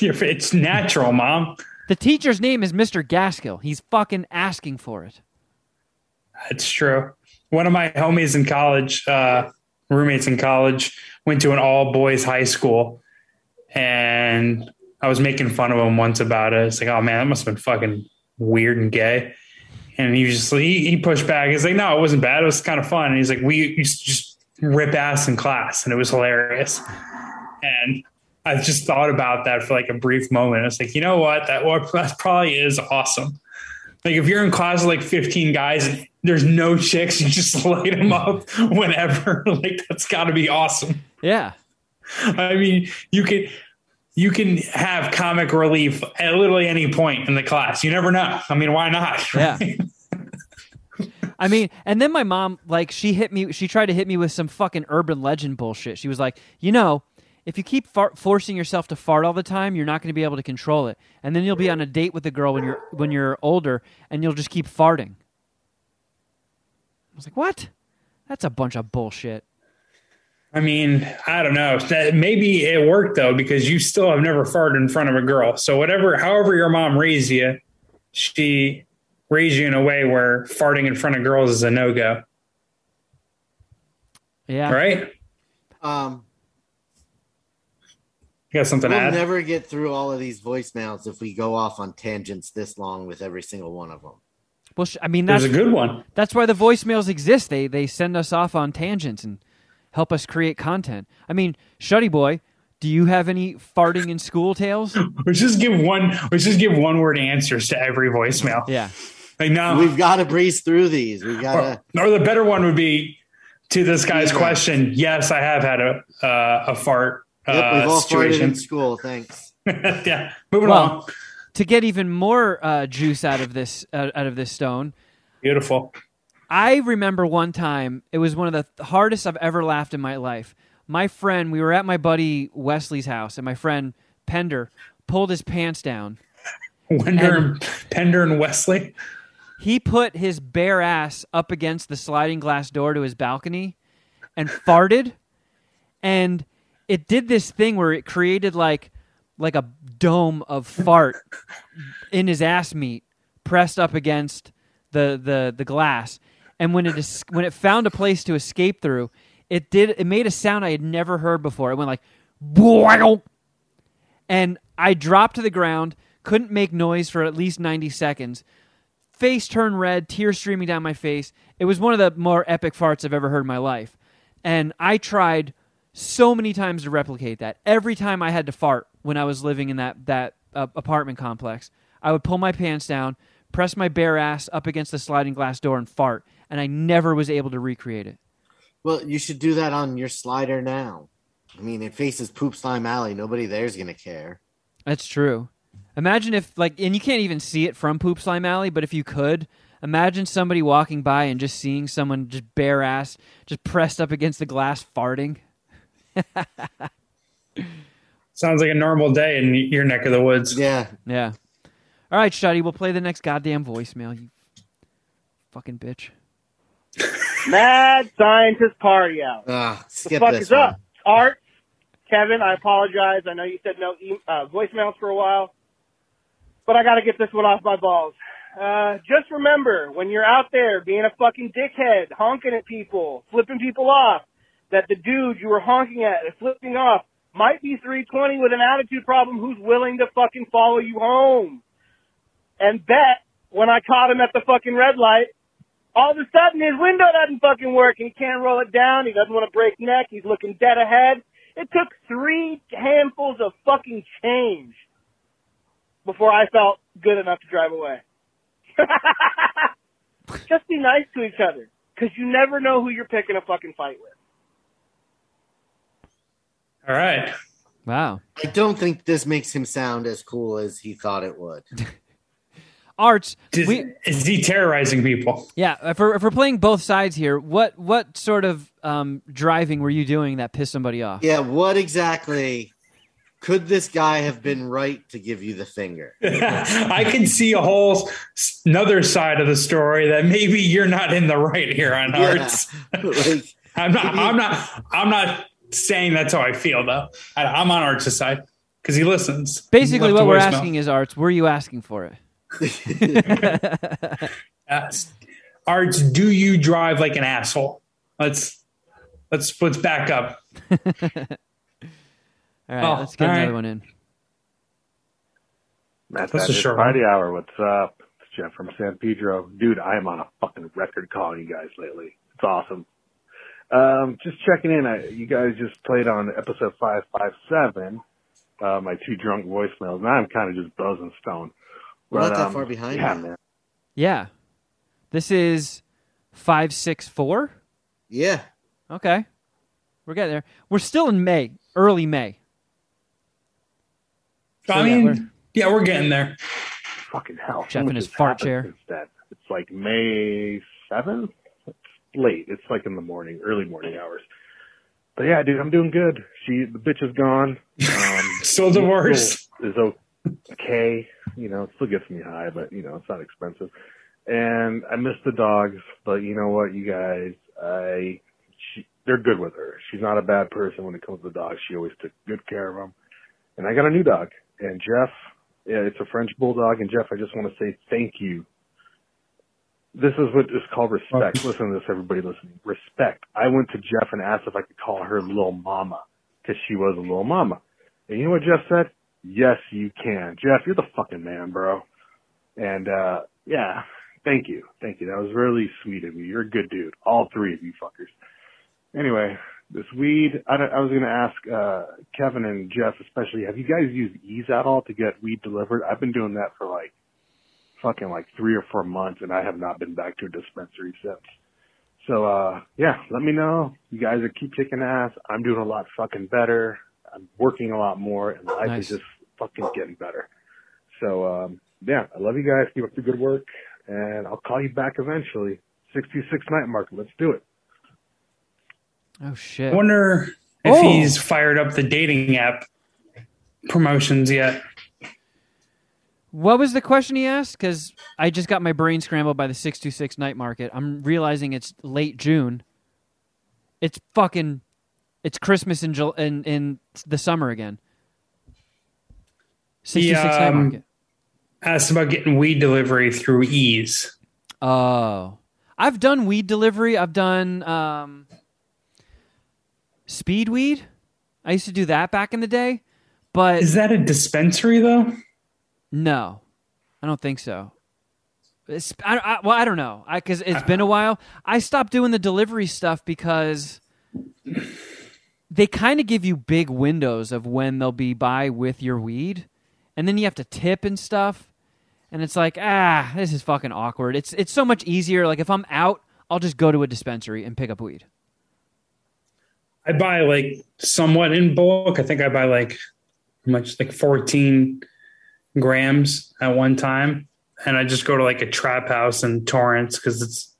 It's natural, mom. The teacher's name is Mr. Gaskill. He's fucking asking for it. It's true. One of my homies in college, uh, roommates in college, went to an all boys high school, and I was making fun of him once about it. It's like, oh man, that must have been fucking weird and gay. And he just he, he pushed back. He's like, no, it wasn't bad. It was kind of fun. And he's like, we used to just rip ass in class, and it was hilarious. And I just thought about that for like a brief moment. It's like, you know what? That, that probably is awesome. Like if you're in class with like 15 guys there's no chicks, you just light them up whenever. like that's got to be awesome. Yeah. I mean, you can you can have comic relief at literally any point in the class. You never know. I mean, why not? Yeah. I mean, and then my mom, like, she hit me. She tried to hit me with some fucking urban legend bullshit. She was like, you know, if you keep fart- forcing yourself to fart all the time, you're not going to be able to control it, and then you'll be on a date with a girl when you're when you're older, and you'll just keep farting. I was like, what? That's a bunch of bullshit. I mean, I don't know. Maybe it worked though because you still have never farted in front of a girl. So whatever, however your mom raised you, she raised you in a way where farting in front of girls is a no go. Yeah. Right? Um, You got something we'll to add? never get through all of these voicemails if we go off on tangents this long with every single one of them. Well, I mean, There's that's a good one. that's why the voicemails exist. They they send us off on tangents and help us create content. I mean, Shuddy Boy, do you have any farting in school tales? Let's just give one. Let's just give one word answers to every voicemail. Yeah. Like no, We've got to breeze through these. We got to. or, or the better one would be to this guy's Yeah. question. Yes, I have had a uh, a fart Yep, we've all farted situation. in school. Thanks. yeah, moving Well, on. To get even more uh, juice out of this uh, out of this stone, Beautiful. I remember one time, it was one of the hardest I've ever laughed in my life. My friend, we were at my buddy Wesley's house, and my friend Pender pulled his pants down. Wender and, Pender and Wesley. He put his bare ass up against the sliding glass door to his balcony and farted. And it did this thing where it created like like a dome of fart in his ass meat pressed up against the the the glass. And when it is, when it found a place to escape through, it did it made a sound I had never heard before. It went like "Boing." and I dropped to the ground, couldn't make noise for at least 90 seconds. Face turned red, tears streaming down my face. It was one of the more epic farts I've ever heard in my life. And I tried so many times to replicate that. Every time I had to fart when I was living in that that uh, apartment complex, I would pull my pants down, press my bare ass up against the sliding glass door and fart, and I never was able to recreate it. Well, you should do that on your slider now. I mean, it faces Poop Slime Alley. Nobody there's gonna care. That's true. Imagine if like and you can't even see it from Poop Slime Alley, but if you could, imagine somebody walking by and just seeing someone just bare ass, just pressed up against the glass farting. Sounds like a normal day in your neck of the woods. Yeah, Yeah. All right, Shuddy, we'll play the next goddamn voicemail, you fucking bitch. Mad Scientist Party Hour. ah, The skip fuck this is one. up? Art, Kevin, I apologize. I know you said no e- uh, voicemails for a while, but I got to get this one off my balls. Uh, just remember, when you're out there being a fucking dickhead, honking at people, flipping people off, that the dude you were honking at and flipping off might be 320 with an attitude problem who's willing to fucking follow you home. And bet when I caught him at the fucking red light, all of a sudden his window doesn't fucking work and he can't roll it down. He doesn't want to break neck. He's looking dead ahead. It took three handfuls of fucking change before I felt good enough to drive away. Just be nice to each other because you never know who you're picking a fucking fight with. All right. Wow. I don't think this makes him sound as cool as he thought it would. Arts, Is, we is he terrorizing people? yeah, if we're, if we're playing both sides here, what what sort of um, driving were you doing that pissed somebody off? Yeah, what exactly could this guy have been right to give you the finger? I can see a whole s- another side of the story that maybe you're not in the right here on Yeah. arts. like, I'm not. I'm not. I'm not saying that's how I feel though. I, I'm on Arts' side because he listens. Basically, Left what we're voicemail. asking is, Arts, were you asking for it? Yes. Arts, do you drive like an asshole? Let's let's let's back up. All right, Oh, let's get oh, another right. one in. Matt, That's a that's short Party Hour. What's up? It's Jeff from San Pedro. Dude, I am on a fucking record calling you guys lately. It's awesome. Um, just checking in. I, you guys just played on episode 557, uh, my two drunk voicemails. Now I'm kind of just buzzing stone. We're not that um, far behind. Yeah, man. Yeah. This is 564. Yeah. Okay. We're getting there. We're still in May, early May. I yeah, mean, we're- yeah, we're getting there. Fucking hell. Jeff in his this fart chair. It's like May 7th? Late. It's like in the morning, early morning hours. But yeah, dude, I'm doing good. She, the bitch is gone. Um, Still divorced. Is okay. You know, it still gets me high, but you know, it's not expensive. And I miss the dogs, but you know what, you guys, I, she, they're good with her. She's not a bad person when it comes to dogs. She always took good care of them. And I got a new dog. And Jeff, yeah, it's a French bulldog. And Jeff, I just want to say thank you. This is what is called respect. Listen to this, everybody listening. Respect. I went to Jeff and asked if I could call her little mama because she was a little mama. And you know what Jeff said? Yes, you can. Jeff, you're the fucking man, bro. And, uh, yeah, thank you. Thank you. That was really sweet of you. You're a good dude. All three of you fuckers. Anyway, this weed, I, don't- I was going to ask, uh, Kevin and Jeff especially, have you guys used Eaze at all to get weed delivered? I've been doing that for like, fucking like three or four months and I have not been back to a dispensary since. So, uh, yeah, let me know. You guys are keep kicking ass. I'm doing a lot fucking better. I'm working a lot more and life Nice. is just fucking getting better. So, um, yeah, I love you guys. Keep up the good work and I'll call you back eventually. 626 night mark. Let's do it. Oh shit. I wonder if Oh. he's fired up the dating app promotions yet. What was the question he asked? Because I just got my brain scrambled by the 626 night market. I'm realizing it's late June. It's fucking. It's Christmas in, Jul- in, in the summer again. 66 night um, market. Asked about getting weed delivery through Eaze. Oh. I've done weed delivery. I've done um, speed weed. I used to do that back in the day. But Is that a dispensary though? No, I don't think so. It's, I, I, well, I don't know because it's been a while. I stopped doing the delivery stuff because they kind of give you big windows of when they'll be by with your weed, and then you have to tip and stuff, and it's like ah, this is fucking awkward. It's it's so much easier. Like if I'm out, I'll just go to a dispensary and pick up weed. I buy like somewhat in bulk. I think I buy like much like 14 grams at one time. And I just go to like a trap house in Torrance because it's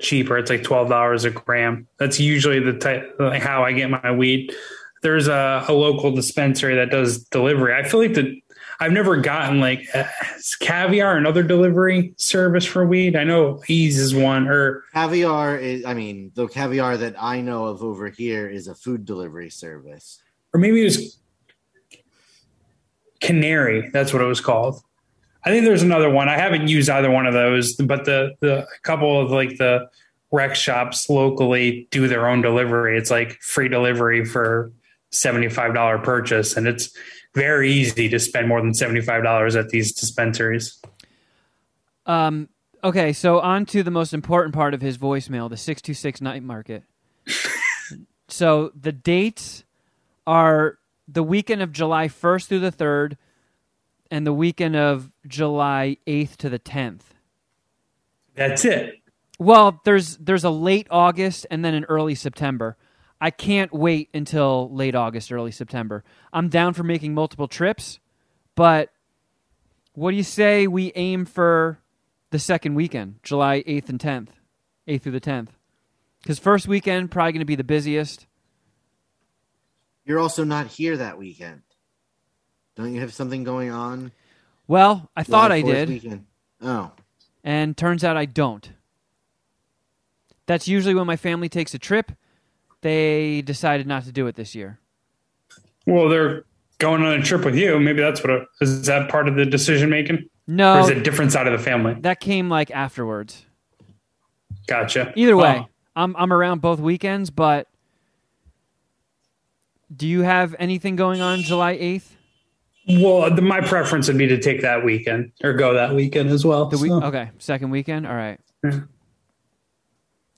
cheaper. It's like $12 a gram. That's usually the type, like how I get my weed. There's a, a local dispensary that does delivery. I feel like the, I've never gotten like uh, caviar another delivery service for weed. I know Eaze is one or Caviar is, I mean, the caviar that I know of over here is a food delivery service. or maybe it was Canary. That's what it was called. I think there's another one. I haven't used either one of those, but the the couple of like the rec shops locally do their own delivery. It's like free delivery for seventy five dollar purchase, and it's very easy to spend more than seventy five dollars at these dispensaries. Um. Okay, so on to the most important part of his voicemail, the six two six night market. so the dates are the weekend of July first through the third, and the weekend of July eighth to the tenth. That's it. Well, there's there's a late August and then an early September. I can't wait until late August, early September. I'm down for making multiple trips, but what do you say we aim for the second weekend, July 8th and 10th, 8th through the 10th? Because first weekend probably going to be the busiest. You're also not here that weekend. Don't you have something going on? Well, I thought I did, Weekend? Oh, and turns out I don't. That's usually when my family takes a trip. They decided not to do it this year. Well, they're going on a trip with you. Maybe that's what it, is that part of the decision making, No, or is it a different side of the family? that came like afterwards. Gotcha. Either way, Oh. I'm I'm around both weekends, but do you have anything going on July 8th? Well, the, my preference would be to take that weekend or go that weekend as well. The week. so. Okay, second weekend. All right. Yeah.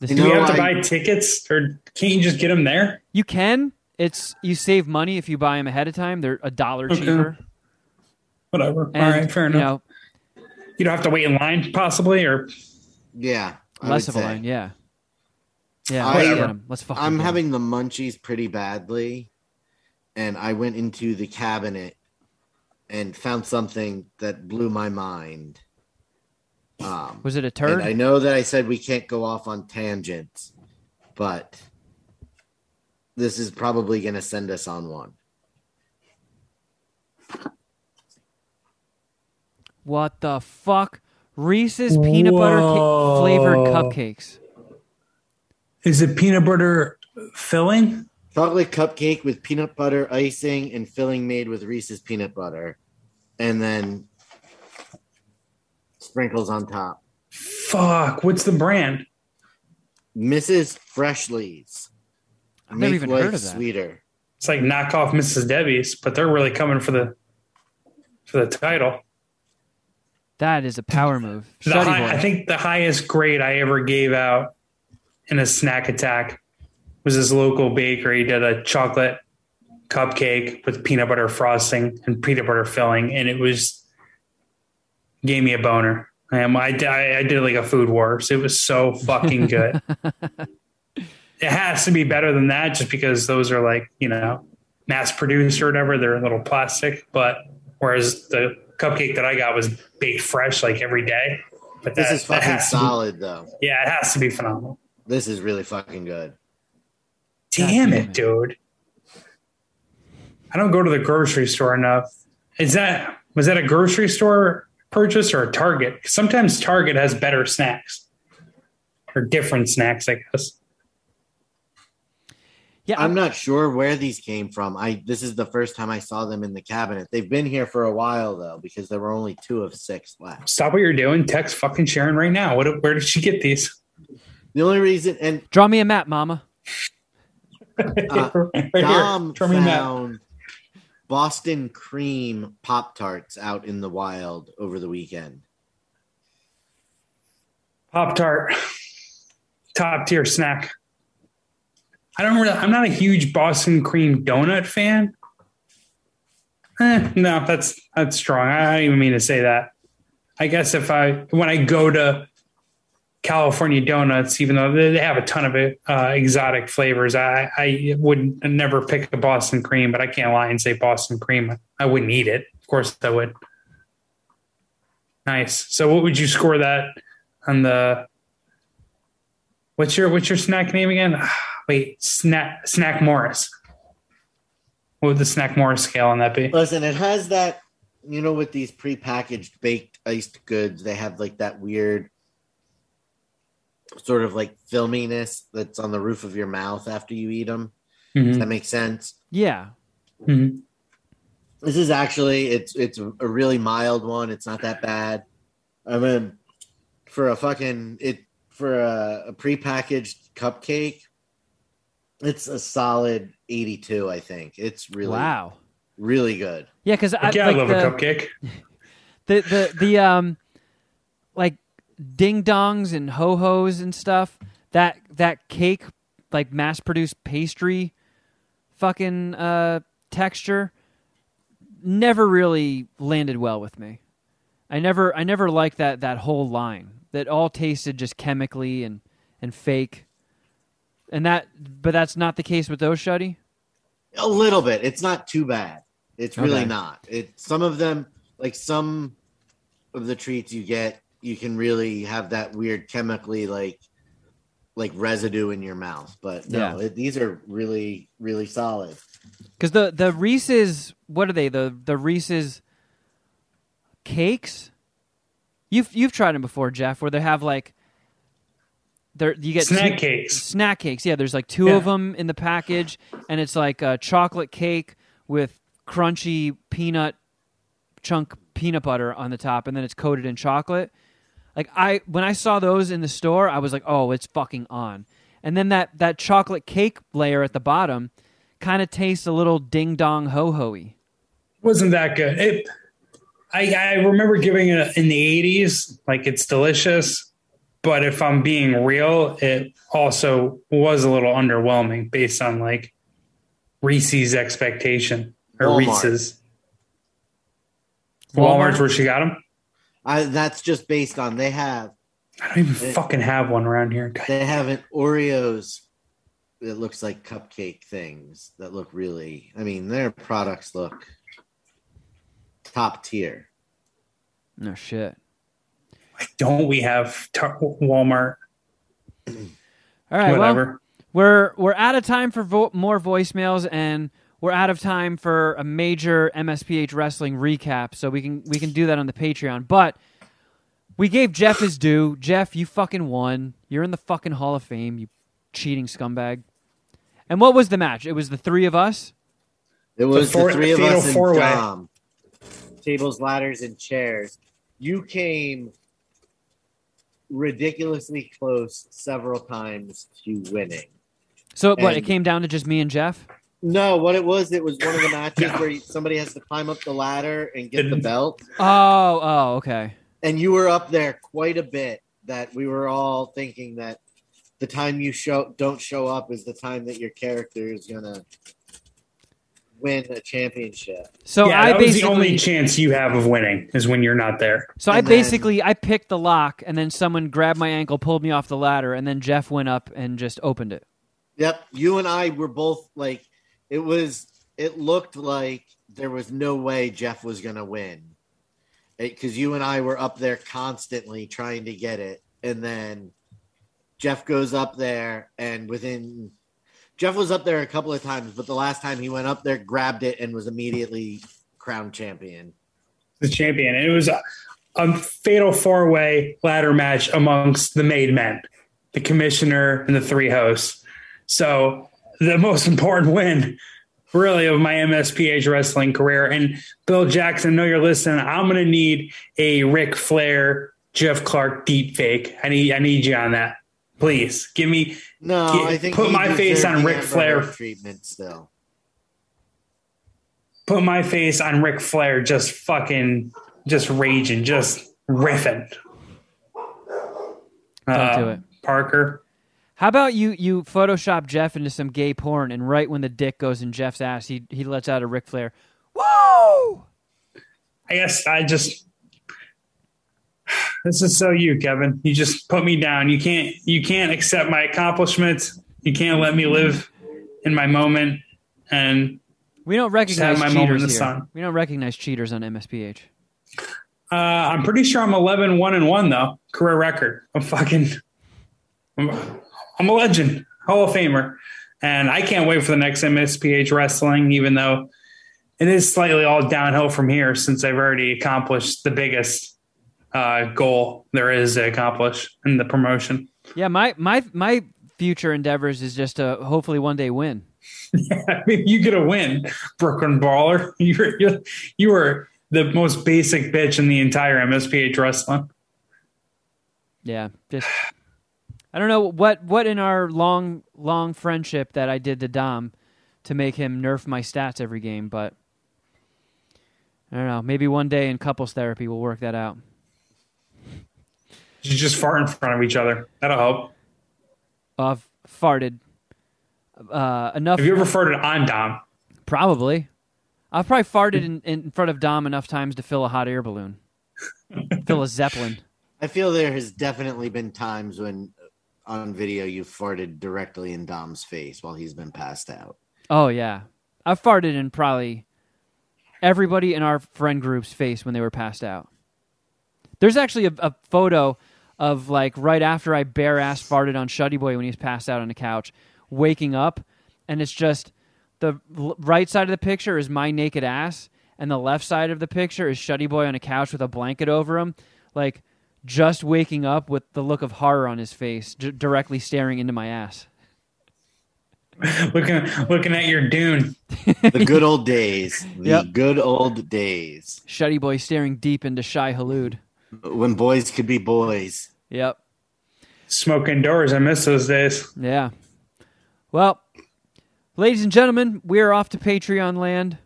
Do we have to I- buy tickets, or can't you just get them there? you can. It's you save money if you buy them ahead of time. They're a dollar Okay. cheaper. Whatever. And, All right, fair you enough. know, You don't have to wait in line, possibly, or Yeah. I less would of a say. line. Yeah. Yeah. I- let's get 'em. Let's fucking. I'm get 'em. having the munchies pretty badly, and I went into the cabinet and found something that blew my mind. Um, Was it a and turd? I know that I said we can't go off on tangents, but this is probably going to send us on one. What the fuck? Reese's peanut butter ca- flavored cupcakes. is it peanut butter filling? Chocolate cupcake with peanut butter icing and filling made with Reese's peanut butter, and then sprinkles on top. Fuck, what's the brand? Mrs. Freshley's. I've never Make even life heard of that. Sweeter. It's like knockoff Mrs. Debbie's, but they're really coming for the for the title. That is a power move. High. I think the highest grade I ever gave out in a snack attack was this local bakery did a chocolate cupcake with peanut butter frosting and peanut butter filling, and it was gave me a boner. Um, I, did- I, I did like a food wars. It was so fucking good. it has to be better than that, just because those are like you know mass produced or whatever. They're a little plastic, but whereas the cupcake that I got was baked fresh like every day. But This is fucking has to be- solid, though. yeah, it has to be phenomenal. This is really fucking good. Damn damn it, it. dude. I don't go to the grocery store enough. Is that was that a grocery store purchase or a Target? 'Cause Sometimes Target has better snacks or different snacks, I guess. yeah, I'm not sure where these came from. I this is the first time I saw them in the cabinet. They've been here for a while though, because there were only two of six left. Stop what you're doing. Text fucking Sharon right now. What? Where did she get these? The only reason and Draw me a map, Mama. Uh, right Dom here. Show me that. found Boston cream Pop Tarts out in the wild over the weekend. Pop Tart, top tier snack. I don't really. I'm not a huge Boston cream donut fan. Eh, no, that's that's strong. I don't even mean to say that. I guess if I when I go to California donuts, even though they have a ton of uh, exotic flavors, I I would never pick a Boston cream. But I can't lie and say Boston cream. I wouldn't eat it. Of course, I would. Nice. So, what would you score that on the? What's your what's your snack name again? Wait, snack snack Morris. What would the snack Morris scale on that be? Listen, it has that you know with these prepackaged baked iced goods, they have like that weird sort of like filminess that's on the roof of your mouth after you eat them. Does Mhm. that make sense? Yeah. Mhm. This is actually it's it's a really mild one. It's not that bad. I mean, for a fucking it for a, a prepackaged cupcake, it's a solid eighty-two. I think it's really Wow. really good. Yeah, because I, yeah, like I love the, a cupcake. the the the um like ding dongs and ho hos and stuff. That that cake, like mass produced pastry, fucking uh, texture, never really landed well with me. I never I never liked that that whole line. That all tasted just chemically and and fake. And that, but that's not the case with those shuddy. A little bit. It's not too bad. It's really Okay. not. It some of them like some of the treats you get, you can really have that weird chemically like like residue in your mouth. But no, Yeah. it, these are really really solid. Because the the Reese's, what are they? The the Reese's cakes. You've you've tried them before, Jeff, where they have like, there you get Snack two- cakes. Snack cakes, yeah. There's like two Yeah. of them in the package, and it's like a chocolate cake with crunchy peanut chunk peanut butter on the top, and then it's coated in chocolate. Like I, when I saw those in the store, I was like, "Oh, it's fucking on!" And then that that chocolate cake layer at the bottom kind of tastes a little ding dong ho hoey. wasn't that good. It, I, I remember giving it in the 80s, like it's delicious. But if I'm being real, it also was a little underwhelming based on like Reese's expectation or Walmart. Reese's. Walmart? Walmart's where she got them. I, that's just based on they have I don't even fucking have one around here. God. they have an Oreos that looks like cupcake things that look really. I mean, their products look top tier. No shit. Why Don't we have Tar- Walmart? All right. Well, Whatever. we're we're out of time for vo- more voicemails, and we're out of time for a major MSPH wrestling recap. So we can we can do that on the Patreon. But we gave Jeff his due. Jeff, you fucking won. You're in the fucking Hall of Fame. You cheating scumbag. And what was the match? It was the three of us. It was four- the three of us and four-way. Dom. Tables, ladders, and chairs. You came ridiculously close several times to winning. So what? It came down to just me and Jeff. No, what it was, it was one of the matches No. where somebody has to climb up the ladder and get the belt. Oh, oh, okay. And you were up there quite a bit. That we were all thinking that the time you show don't show up is the time that your character is gonna win a championship. So yeah, I that was the only chance you have of winning is when you're not there. So I And then- basically I picked the lock, and then someone grabbed my ankle, pulled me off the ladder, and then Jeff went up and just opened it. Yep, you and I were both like, it was. It looked like there was no way Jeff was gonna win, because you and I were up there constantly trying to get it, and then Jeff goes up there, and within Jeff was up there a couple of times, but the last time he went up there, grabbed it, and was immediately crowned champion. The champion. And it was a, a fatal four way ladder match amongst the made men, the commissioner, and the three hosts. So the most important win, really, of my MSPH wrestling career. And Bill Jackson, I know you're listening. I'm going to need a Ric Flair, Jeff Clark deep fake. I need, I need you on that. Please give me. No, Get- I think put my face on the Ric Flair. Treatment still. put my face on Ric Flair just fucking just raging, just riffing. Don't do Uh, it. Parker. How about you you Photoshop Jeff into some gay porn, and right when the dick goes in Jeff's ass, he he lets out a Ric Flair. Whoa! I guess I just this is so you, Kevin. You just put me down. You can't you can't accept my accomplishments. You can't let me live in my moment and We don't recognize my cheaters in the here. sun. We don't recognize cheaters on MSPH. uh, I'm pretty sure I'm 11 1 and 1 though. Career record. I'm fucking I'm, I'm a legend, Hall of Famer. And I can't wait for the next MSPH wrestling, even though it is slightly all downhill from here since I've already accomplished the biggest uh, goal there is to accomplish in the promotion. Yeah, my my my future endeavors is just to hopefully one day win. I mean, you get a win, Brooklyn Baller. You're, you're, you were the most basic bitch in the entire MSPH wrestling. Yeah, just I don't know what what in our long long friendship that I did to Dom to make him nerf my stats every game, but I don't know. Maybe one day in couples therapy we'll work that out. You just fart in front of each other. That'll help. I've farted uh, enough. Have you ever farted on Dom? Probably. I've probably farted in, in front of Dom enough times to fill a hot air balloon, fill a zeppelin. I feel there has definitely been times when on video you farted directly in Dom's face while he's been passed out. Oh yeah, I've farted in probably everybody in our friend group's face when they were passed out. There's actually a, a photo of like right after I bare ass farted on Shuddy Boy when he was passed out on the couch, waking up, and it's just the right side of the picture is my naked ass, and the left side of the picture is Shuddy Boy on a couch with a blanket over him, like just waking up with the look of horror on his face, d- directly staring into my ass. looking looking at your dune. The good old days. The Yep. good old days. Shuddy Boy staring deep into Shai-Hulud. When boys could be boys. Yep. Smoking doors. I miss those days. Yeah. Well, ladies and gentlemen, we are off to Patreon land.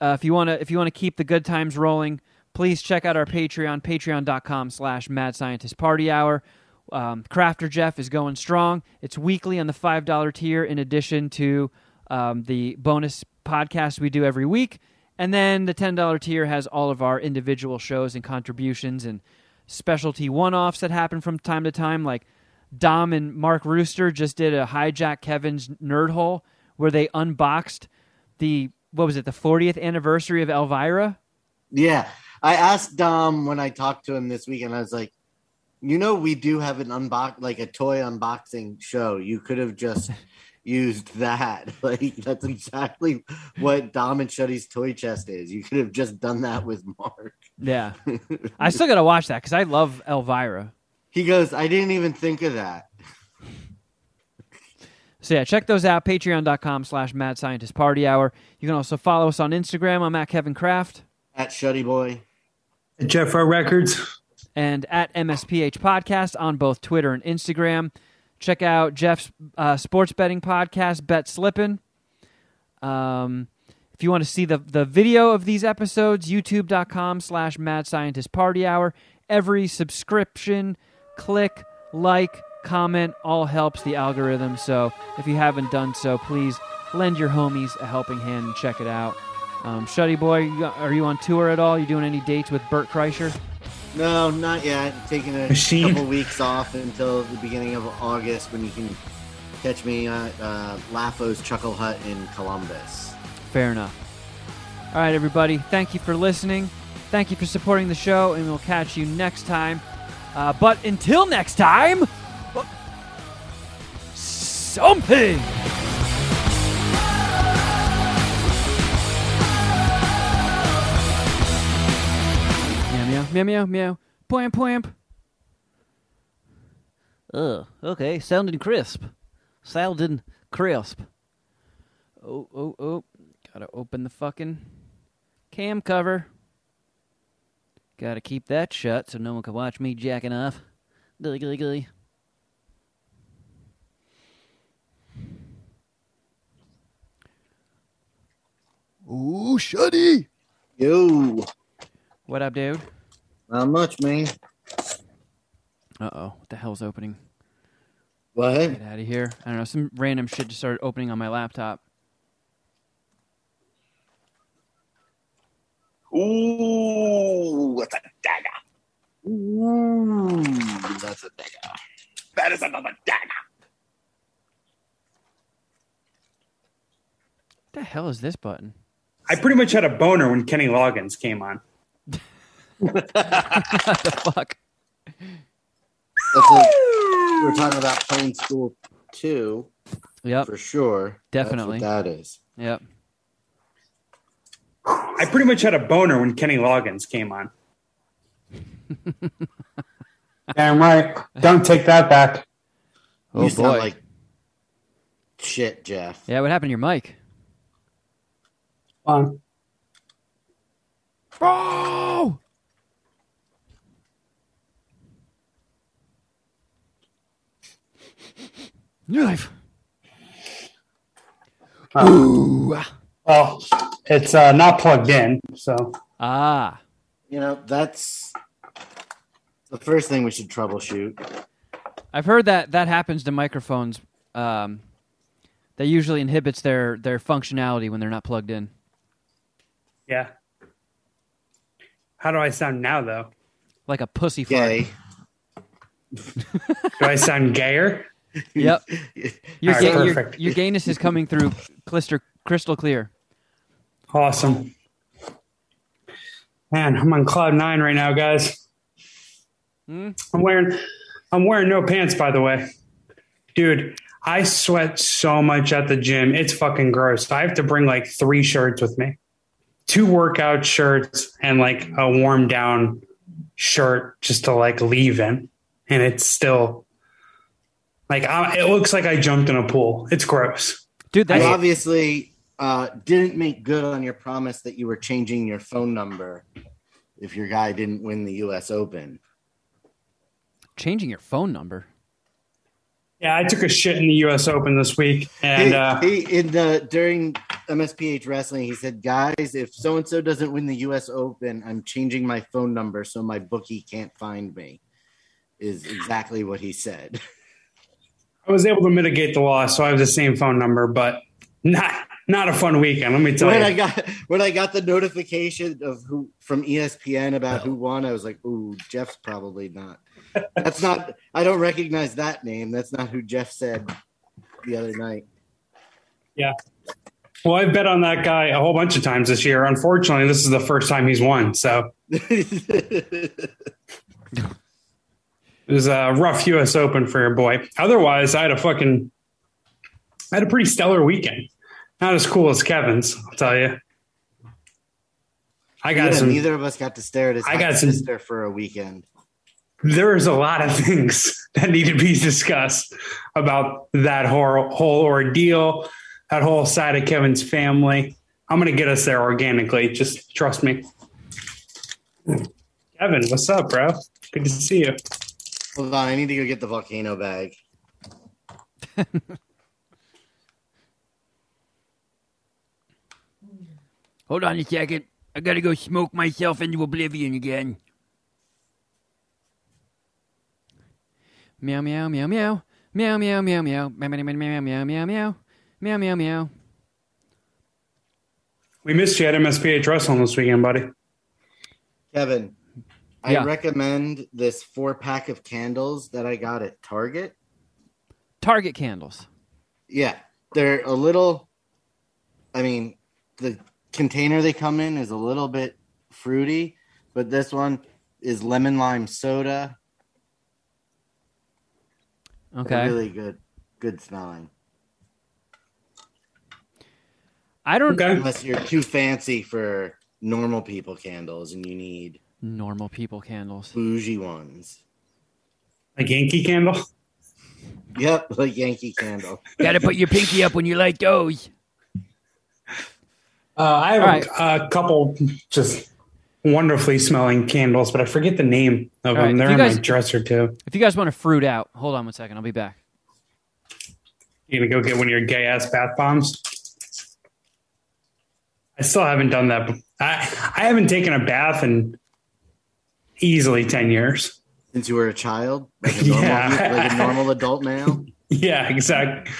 uh, if you want to if you want to keep the good times rolling, please check out our Patreon, patreon.com slash mad scientist party hour. Um, Crafter Jeff is going strong. It's weekly on the $5 tier, in addition to um, the bonus podcast we do every week. And then the $10 tier has all of our individual shows and contributions and specialty one offs that happen from time to time. Like Dom and Mark Rooster just did a Hijack Kevin's Nerd Hole where they unboxed the, what was it, the 40th anniversary of Elvira? Yeah. I asked Dom when I talked to him this weekend, I was like, you know, we do have an unbox, like a toy unboxing show. You could have just used that. Like, that's exactly what Dom and Shuddy's toy chest is. You could have just done that with Mark. Yeah. I still got to watch that because I love Elvira. He goes, I didn't even think of that. So yeah, check those out. Patreon.com slash Mad Scientist Party Hour. You can also follow us on Instagram. I'm at Kevin Kraft At Shuddy Boy. Jeff O Records. and at MSPH Podcast on both Twitter and Instagram. Check out Jeff's uh, sports betting podcast, Bet Slippin'. Um, if you want to see the, the video of these episodes, youtube.com slash Mad Scientist Party Hour. Every subscription, click, like, comment, all helps the algorithm. So if you haven't done so, please lend your homies a helping hand and check it out. Um, Shuddy Boy, you- are you on tour at all? You doing any dates with Bert Kreischer? No, not yet. Taking a Machine. couple weeks off until the beginning of August when you can catch me at uh, Lafo's Chuckle Hut in Columbus. Fair enough. All right, everybody. Thank you for listening. Thank you for supporting the show, and we'll catch you next time. Uh, but until next time, uh, something. Meow, meow, meow, meow, meow. Poimp, poimp. Ugh, oh, okay, sounding crisp. Sounding crisp. Oh, oh, oh. Gotta open the fucking cam cover. Gotta keep that shut so no one can watch me jacking off. Gilly, gilly, gilly. Ooh, Shuddy. Yo, What up, dude? Not much, man. Uh oh. What the hell's opening? What? Get out of here. I don't know. Some random shit just started opening on my laptop. Ooh, what's a dagger? Ooh, that's a dagger. That is another dagger. What the hell is this button? I pretty much had a boner when Kenny Loggins came on. What the fuck? That's what we're talking about Plain School too. Yep. for sure. That's Definitely. what that is. Yep. I pretty much had a boner when Kenny Loggins came on. Damn right. Don't take that back. Oh you boy. sound like shit, Jeff. yeah. What happened to your mic? Um, Bro! New life. well, it's uh, not plugged in, so Ah. You know, that's the first thing we should troubleshoot. I've heard that that happens to microphones. Um, that usually inhibits their their functionality when they're not plugged in. yeah. How do I sound now, though? Like a pussy fart. Gay. Do I sound gayer? Yep. Your, right, ga- your, your gayness is coming through crystal crystal clear. Awesome. Man, I'm on cloud nine right now, guys. Hmm? I'm wearing I'm wearing no pants, by the way. Dude, I sweat so much at the gym. It's fucking gross. I have to bring like three shirts with me. Two workout shirts and like a warm down shirt just to like leave in. And it's still like I, it looks like I jumped in a pool. It's gross. Dude, You obviously uh, didn't make good on your promise that you were changing your phone number if your guy didn't win the U.S. Open. changing your phone number. Yeah, I took a shit in the US Open this week and he, uh he in the during MSPH Wrestling. He said, "Guys, if so and so doesn't win the U.S. Open, I'm changing my phone number so my bookie can't find me." Is exactly what he said. I was able to mitigate the loss, so I have the same phone number, but not not a fun weekend. Let me tell when you. I got when I got the notification of who from ESPN about who won, I was like, "Ooh, Jeff's probably not." That's not. I don't recognize that name. That's not who Jeff said the other night. yeah. Well, I've bet on that guy a whole bunch of times this year. Unfortunately, this is the first time he's won. So it was a rough U.S. Open for your boy. Otherwise, I had a fucking, I had a pretty stellar weekend. Not as cool as Kevin's, I'll tell you. I got Yeah, some. neither of us got to stare at his I got some- sister for a weekend. There's a lot of things that need to be discussed about that whole whole ordeal, that whole side of Kevin's family. I'm gonna get us there organically. Just trust me. Kevin, what's up, bro? Good to see you. Hold on, I need to go get the volcano bag. Hold on a second. I gotta go smoke myself into oblivion again. Meow meow meow meow. Meow meow meow meow. Meow meow meow meow meow meow meow. Meow meow meow. We missed you at MSPH Wrestling this weekend, buddy. Kevin, I Yeah. recommend this four pack of candles that I got at Target. Target candles. Yeah, they're a little. I mean, the container they come in is a little bit fruity, but this one is lemon lime soda. They're Okay. really good, good smelling. I don't Okay. Unless you're too fancy for normal people candles and you need normal people candles. bougie ones. Like Yankee Candle. Yep, like Yankee Candle. Gotta put your pinky up when you light those. Uh, I have All right. a, a couple just wonderfully smelling candles, but I forget the name of All right, them. if They're you in guys- my dresser too. If you guys want to fruit out, hold on one second. I'll be back. You gonna go get one of your gay ass bath bombs? I still haven't done that. I I haven't taken a bath in easily ten years. Since you were a child, like a normal, Yeah. like a normal adult male. Yeah, exactly.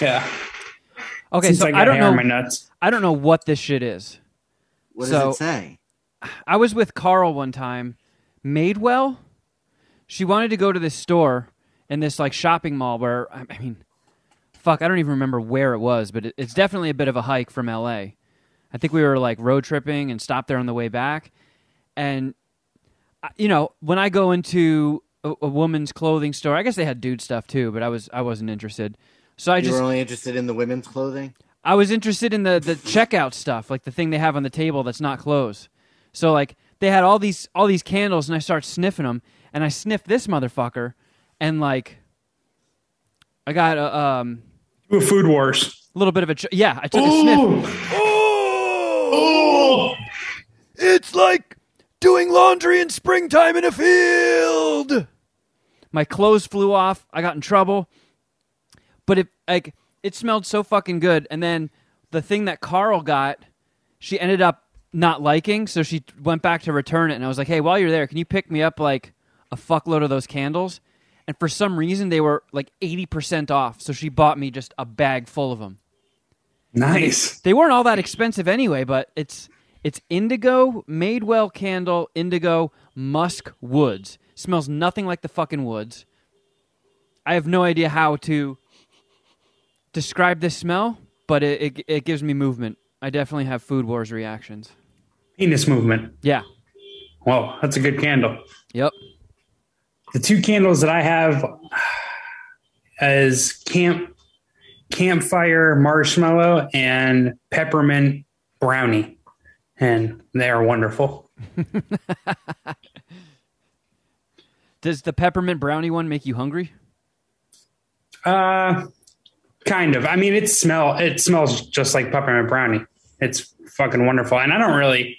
Yeah. Okay, Since so I I, don't hair know. my nuts. I don't know what this shit is. What does So- it say? I was with Carl one time, Madewell. She wanted to go to this store in this like shopping mall where I I mean, fuck, I don't even remember where it was, but it, it's definitely a bit of a hike from L.A. I think we were like road tripping and stopped there on the way back, and I- you know when I go into a, a woman's clothing store, I guess they had dude stuff too, but I was I wasn't interested. So I just you just were only interested in the women's clothing. I was interested in the the checkout stuff, like the thing they have on the table that's not clothes. So like they had all these all these candles, and I start sniffing them, and I sniff this motherfucker, and like I got a um, Ooh, food wars. A little bit of a ch- yeah. I took a sniff. Oh, It's like doing laundry in springtime in a field. My clothes flew off. I got in trouble. But it like it smelled so fucking good. And then the thing that Carl got, she ended up not liking, so she went back to return it. And I was like, "Hey, while you're there, can you pick me up like a fuckload of those candles?" And for some reason, they were like eighty percent off. So she bought me just a bag full of them. nice. They weren't all that expensive anyway, but it's it's indigo Madewell candle indigo musk woods. Smells nothing like the fucking woods. I have no idea how to describe this smell, but it, it it gives me movement. I definitely have food wars reactions. Penis movement. Yeah. Whoa, that's a good candle. Yep. The two candles that I have is camp campfire marshmallow and peppermint brownie, and they are wonderful. Does the peppermint brownie one make you hungry? Uh, kind of. I mean, it smell it smells just like peppermint brownie. It's fucking wonderful, and I don't really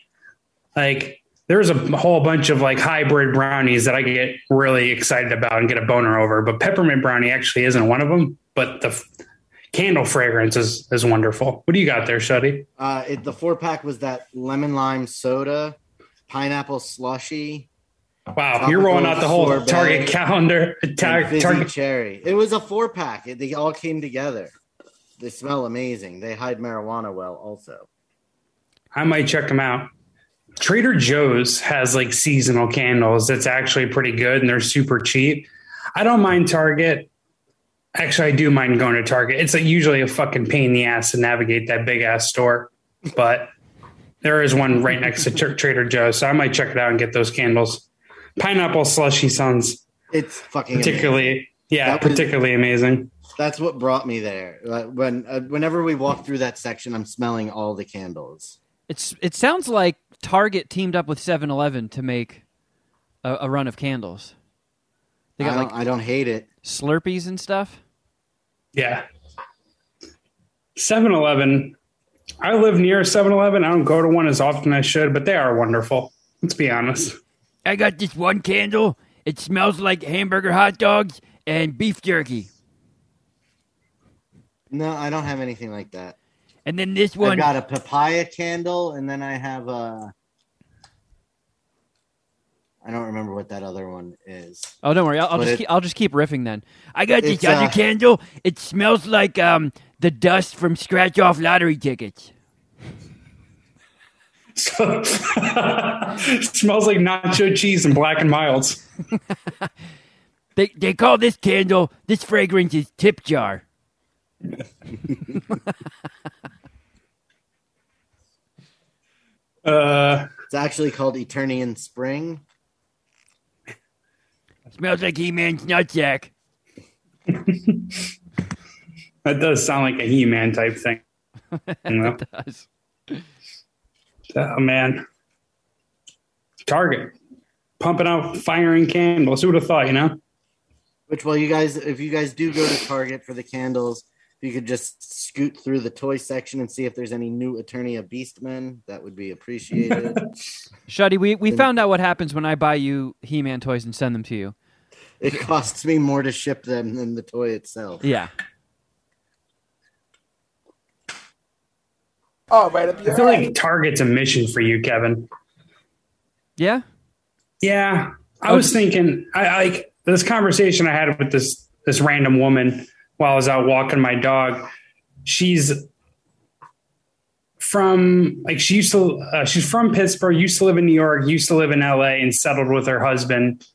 like. There's a whole bunch of like hybrid brownies that I get really excited about and get a boner over, but peppermint brownie actually isn't one of them. But the candle fragrance is is wonderful. What do you got there, Shuddy? Uh, it, the four pack was that lemon lime soda, pineapple slushy, Wow, you're rolling out the whole. Target calendar. Tar- Target. cherry. It was a four pack. It, they all came together. They smell amazing. They hide marijuana well, also. I might check them out. Trader Joe's has like seasonal candles that's actually pretty good and they're super cheap. I don't mind Target. Actually, I do mind going to Target. It's like usually a fucking pain in the ass to navigate that big ass store, but there is one right next to Tra- Trader Joe's, so I might check it out and get those candles. Pineapple slushy sounds It's fucking amazing. particularly, yeah, was- particularly amazing. That's what brought me there. Like, When uh, whenever we walk through that section, I'm smelling all the candles. It's it sounds like Target teamed up with 7-Eleven to make a, a run of candles. They I got don't, like I don't hate it. Slurpees and stuff. Yeah. 7 Eleven. I live near 7 Eleven. I don't go to one as often as I should, but they are wonderful. Let's be honest. I got this one candle. It smells like hamburger hot dogs and beef jerky. No, I don't have anything like that. And then this one. I've got a papaya candle, and then I have a. I don't remember what that other one is. Oh, don't worry. I'll, I'll just it- keep, I'll just keep riffing then. I got this other uh, candle. It smells like um the dust from scratch off lottery tickets. So, smells like nacho cheese and black and milds. They they call this candle this fragrance is tip jar. Uh, It's actually called Eternian Spring. Smells like He Man's nutsack. that does sound like a He Man type thing. You know? Does. oh, man. Target. Pumping out firing candles. Who would have thought, you know? Which, well, you guys, if you guys do go to Target for the candles, if you could just scoot through the toy section and see if there's any new Attorney of Beastmen, that would be appreciated. Shuddy, we, we found out what happens when I buy you He-Man toys and send them to you. It costs me more to ship them than the toy itself. Yeah. Oh, right up I feel like Target's a mission for you, Kevin. Yeah? Yeah, I was thinking. I like this conversation I had with this this random woman while I was out walking my dog. She's from like she used to. Uh, she's from Pittsburgh. Used to live in New York. Used to live in L.A. and settled with her husband,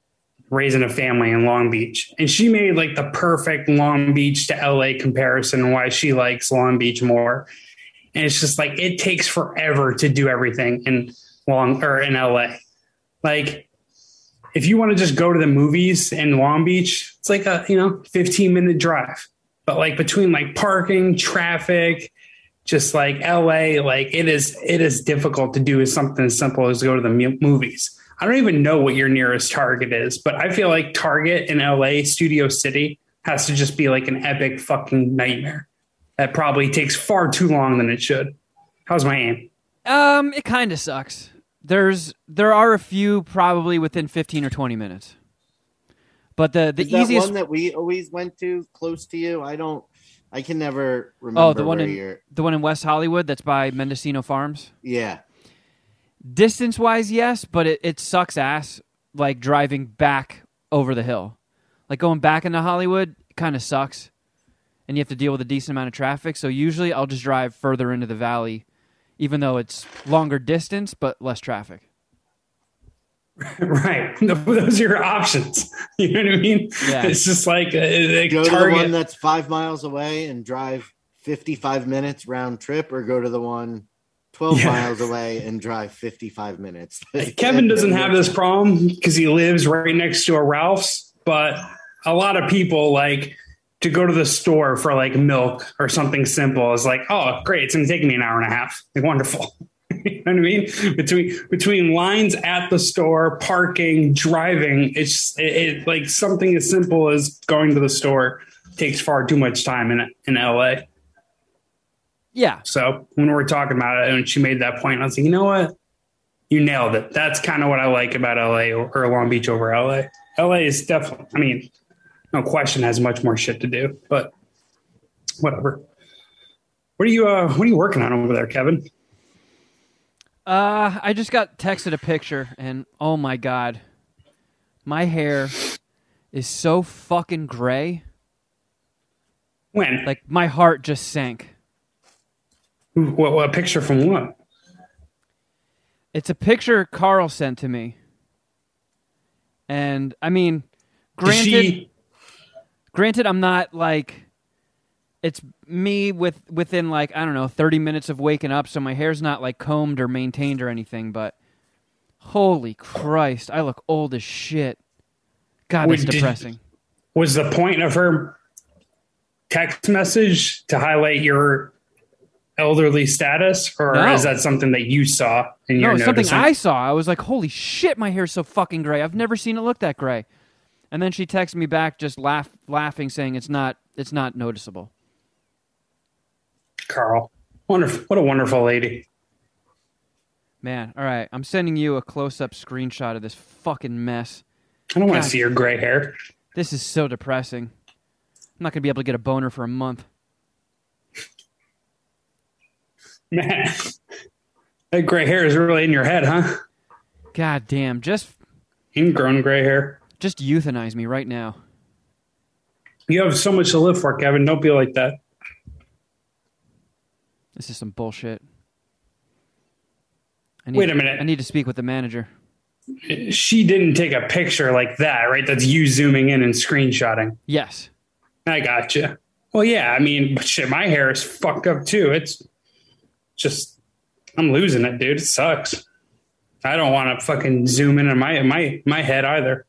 raising a family in Long Beach. And she made like the perfect Long Beach to L.A. comparison. Why she likes Long Beach more. And it's just like it takes forever to do everything in Long or in LA. Like if you want to just go to the movies in Long Beach, it's like a, you know, 15 minute drive. But like between like parking, traffic, just like LA, like it is it is difficult to do something as simple as go to the movies. I don't even know what your nearest Target is, but I feel like Target in LA, Studio City, has to just be like an epic fucking nightmare. That probably takes far too long than it should. How's my aim? Um, it kind of sucks. There's there are a few probably within 15 or 20 minutes. But the the Is that easiest one that we always went to close to you? I don't. I can never remember. Oh, the one where in you're. the one in West Hollywood that's by Mendocino Farms. Yeah, Distance wise, yes, but it, it sucks ass like driving back over the hill. Like going back into Hollywood kind of sucks. And you have to deal with a decent amount of traffic. So usually I'll just drive further into the valley, even though it's longer distance but less traffic. right. Those are your options. You know what I mean? Yeah. It's just like uh, a, a go to the one that's five miles away and drive fifty-five minutes round trip, or go to the one 12 Yeah. miles away and drive fifty-five minutes. Kevin doesn't have this problem because he lives right next to a Ralph's, but a lot of people like to go to the store for like milk or something simple is like, oh, great, it's gonna take me an hour and a half. Like, wonderful. you know what I mean? Between between lines at the store, parking, driving, it's it, it like something as simple as going to the store takes far too much time in in LA. Yeah. So when we were talking about it and she made that point, I was like, you know what? You nailed it. That's kind of what I like about LA or, Long Beach over LA. LA is definitely, I mean, no question has much more shit to do, but whatever. What are you uh what are you working on over there, Kevin? Uh, I just got texted a picture, and oh my god, my hair is so fucking gray. When? Like my heart just sank. What, what picture from what? It's a picture Carl sent to me, and I mean, granted, she granted, I'm not like. It's me with within like I don't know 30 minutes of waking up, so my hair's not like combed or maintained or anything. But holy Christ, I look old as shit. God, Wait, it's did- depressing. was the point of her text message to highlight your elderly status, or No. is that something that you saw and No, it's something? I saw. I was like, holy shit, my hair's so fucking gray. I've never seen it look that gray. And then she texted me back, just laugh, laughing, saying it's not, it's not noticeable. Carl, wonderful, what a wonderful lady. Man, all right, I'm sending you a close-up screenshot of this fucking mess. I don't want to see your gray hair. This is so depressing. I'm not gonna be able to get a boner for a month. Man, that gray hair is really in your head, huh? God damn, just, Ingrown gray hair. just euthanize me right now. You have so much to live for, Kevin. Don't be like that. This is some bullshit. I need, Wait a minute. I need to speak with the manager. She didn't take a picture like that, right? That's you zooming in and screenshotting. Yes. I got you. Well, yeah. I mean, shit, my hair is fucked up too. It's just, I'm losing it, dude. It sucks. I don't want to fucking zoom in on my my my head either.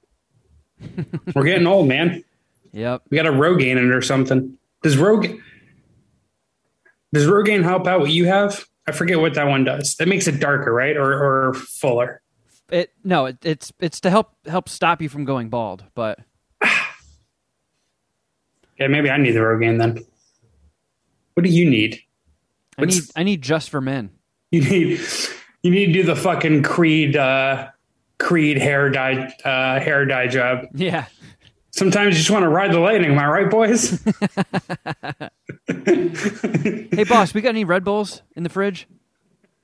We're getting old, man. Yep. We got a Rogaine in it or something. Does Rogaine does Rogaine help out what you have? I forget what that one does. That makes it darker, right, or or fuller. It no, it, it's it's to help help stop you from going bald, but Yeah, maybe I need the Rogaine then. What do you need? I need I need just for men. You need you need to do the fucking Creed uh, Creed hair dye uh, hair dye job. Yeah. Sometimes you just want to ride the lightning. Am I right, boys? Hey boss, we got any Red Bulls in the fridge?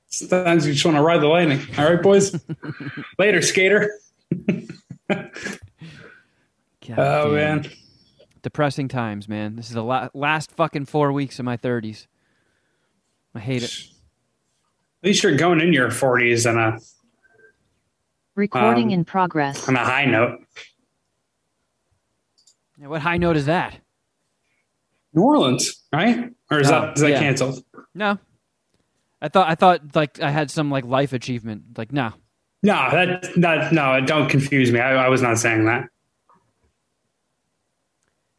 Sometimes you just want to ride the lightning. All right, boys. Later, skater. God Oh damn. man. Depressing times, man. This is the la- last fucking four weeks of my thirties. I hate it. At least you're going in your 40s on a Recording Um, in progress. on a high note. Yeah, what high note is that? New Orleans, right? Or is Oh, that is that yeah. canceled? No. I thought I thought like I had some like life achievement. Like no. No, that that no. Don't confuse me. I, I was not saying that.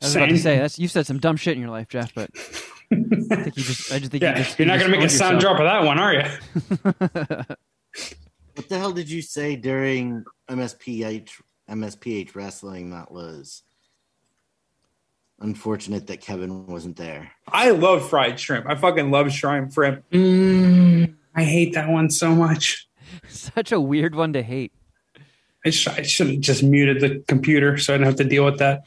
I was about to say that's you said some dumb shit in your life, Jeff, but I think you just I just think Yeah, you just you're not you going to make a just sound owned drop of that one, are you? What the hell did you say during MSPH MSPH wrestling? That was unfortunate that Kevin wasn't there. I love fried shrimp. I fucking love shrimp shrimp. Mm, I hate that one so much. Such a weird one to hate. I, sh- I should have just muted the computer so I don't have to deal with that.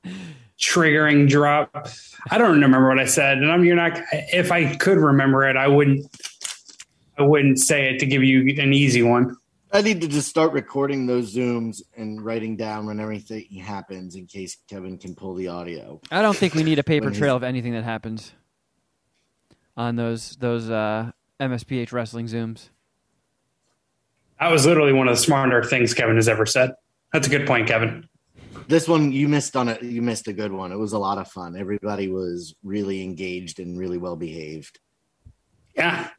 Triggering drop. I don't remember what I said, and I'm you're not. If I could remember it, I wouldn't. I wouldn't say it to give you an easy one. I need to just start recording those zooms and writing down when everything happens in case Kevin can pull the audio. I don't think we need a paper trail of anything that happens on those those uh, MSPH wrestling zooms. That was literally one of the smarter things Kevin has ever said. That's a good point, Kevin. This one you missed on it. You missed a good one. It was a lot of fun. Everybody was really engaged and really well behaved. Yeah,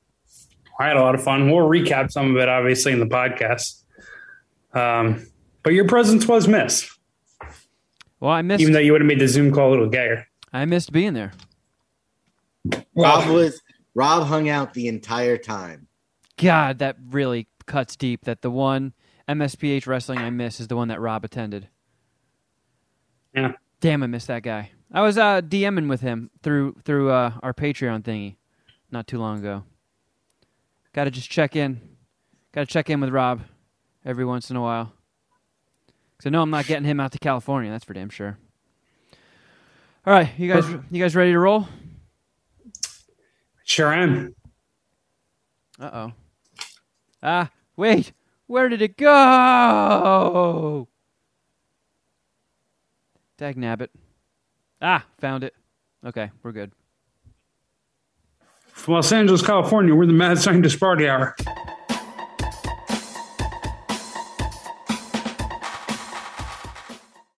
I had a lot of fun. We'll recap some of it, obviously, in the podcast. Um, but your presence was missed, Well, I missed even though you would have made the Zoom call a little gayer. I missed being there. Rob was Rob hung out the entire time. God, that really cuts deep. That the one MSPH wrestling I miss is the one that Rob attended. Yeah. Damn, I missed that guy. I was uh, DMing with him through through uh, our Patreon thingy not too long ago. Got to just check in. Got to check in with Rob every once in a while. Because I know I'm not getting him out to California. That's for damn sure. All right, you guys, you guys ready to roll? Sure am. Uh oh. Ah, wait. Where did it go? Dag nabbit. Ah, found it. Okay, we're good. From Los Angeles, California, we're the Mad Scientist Party Hour.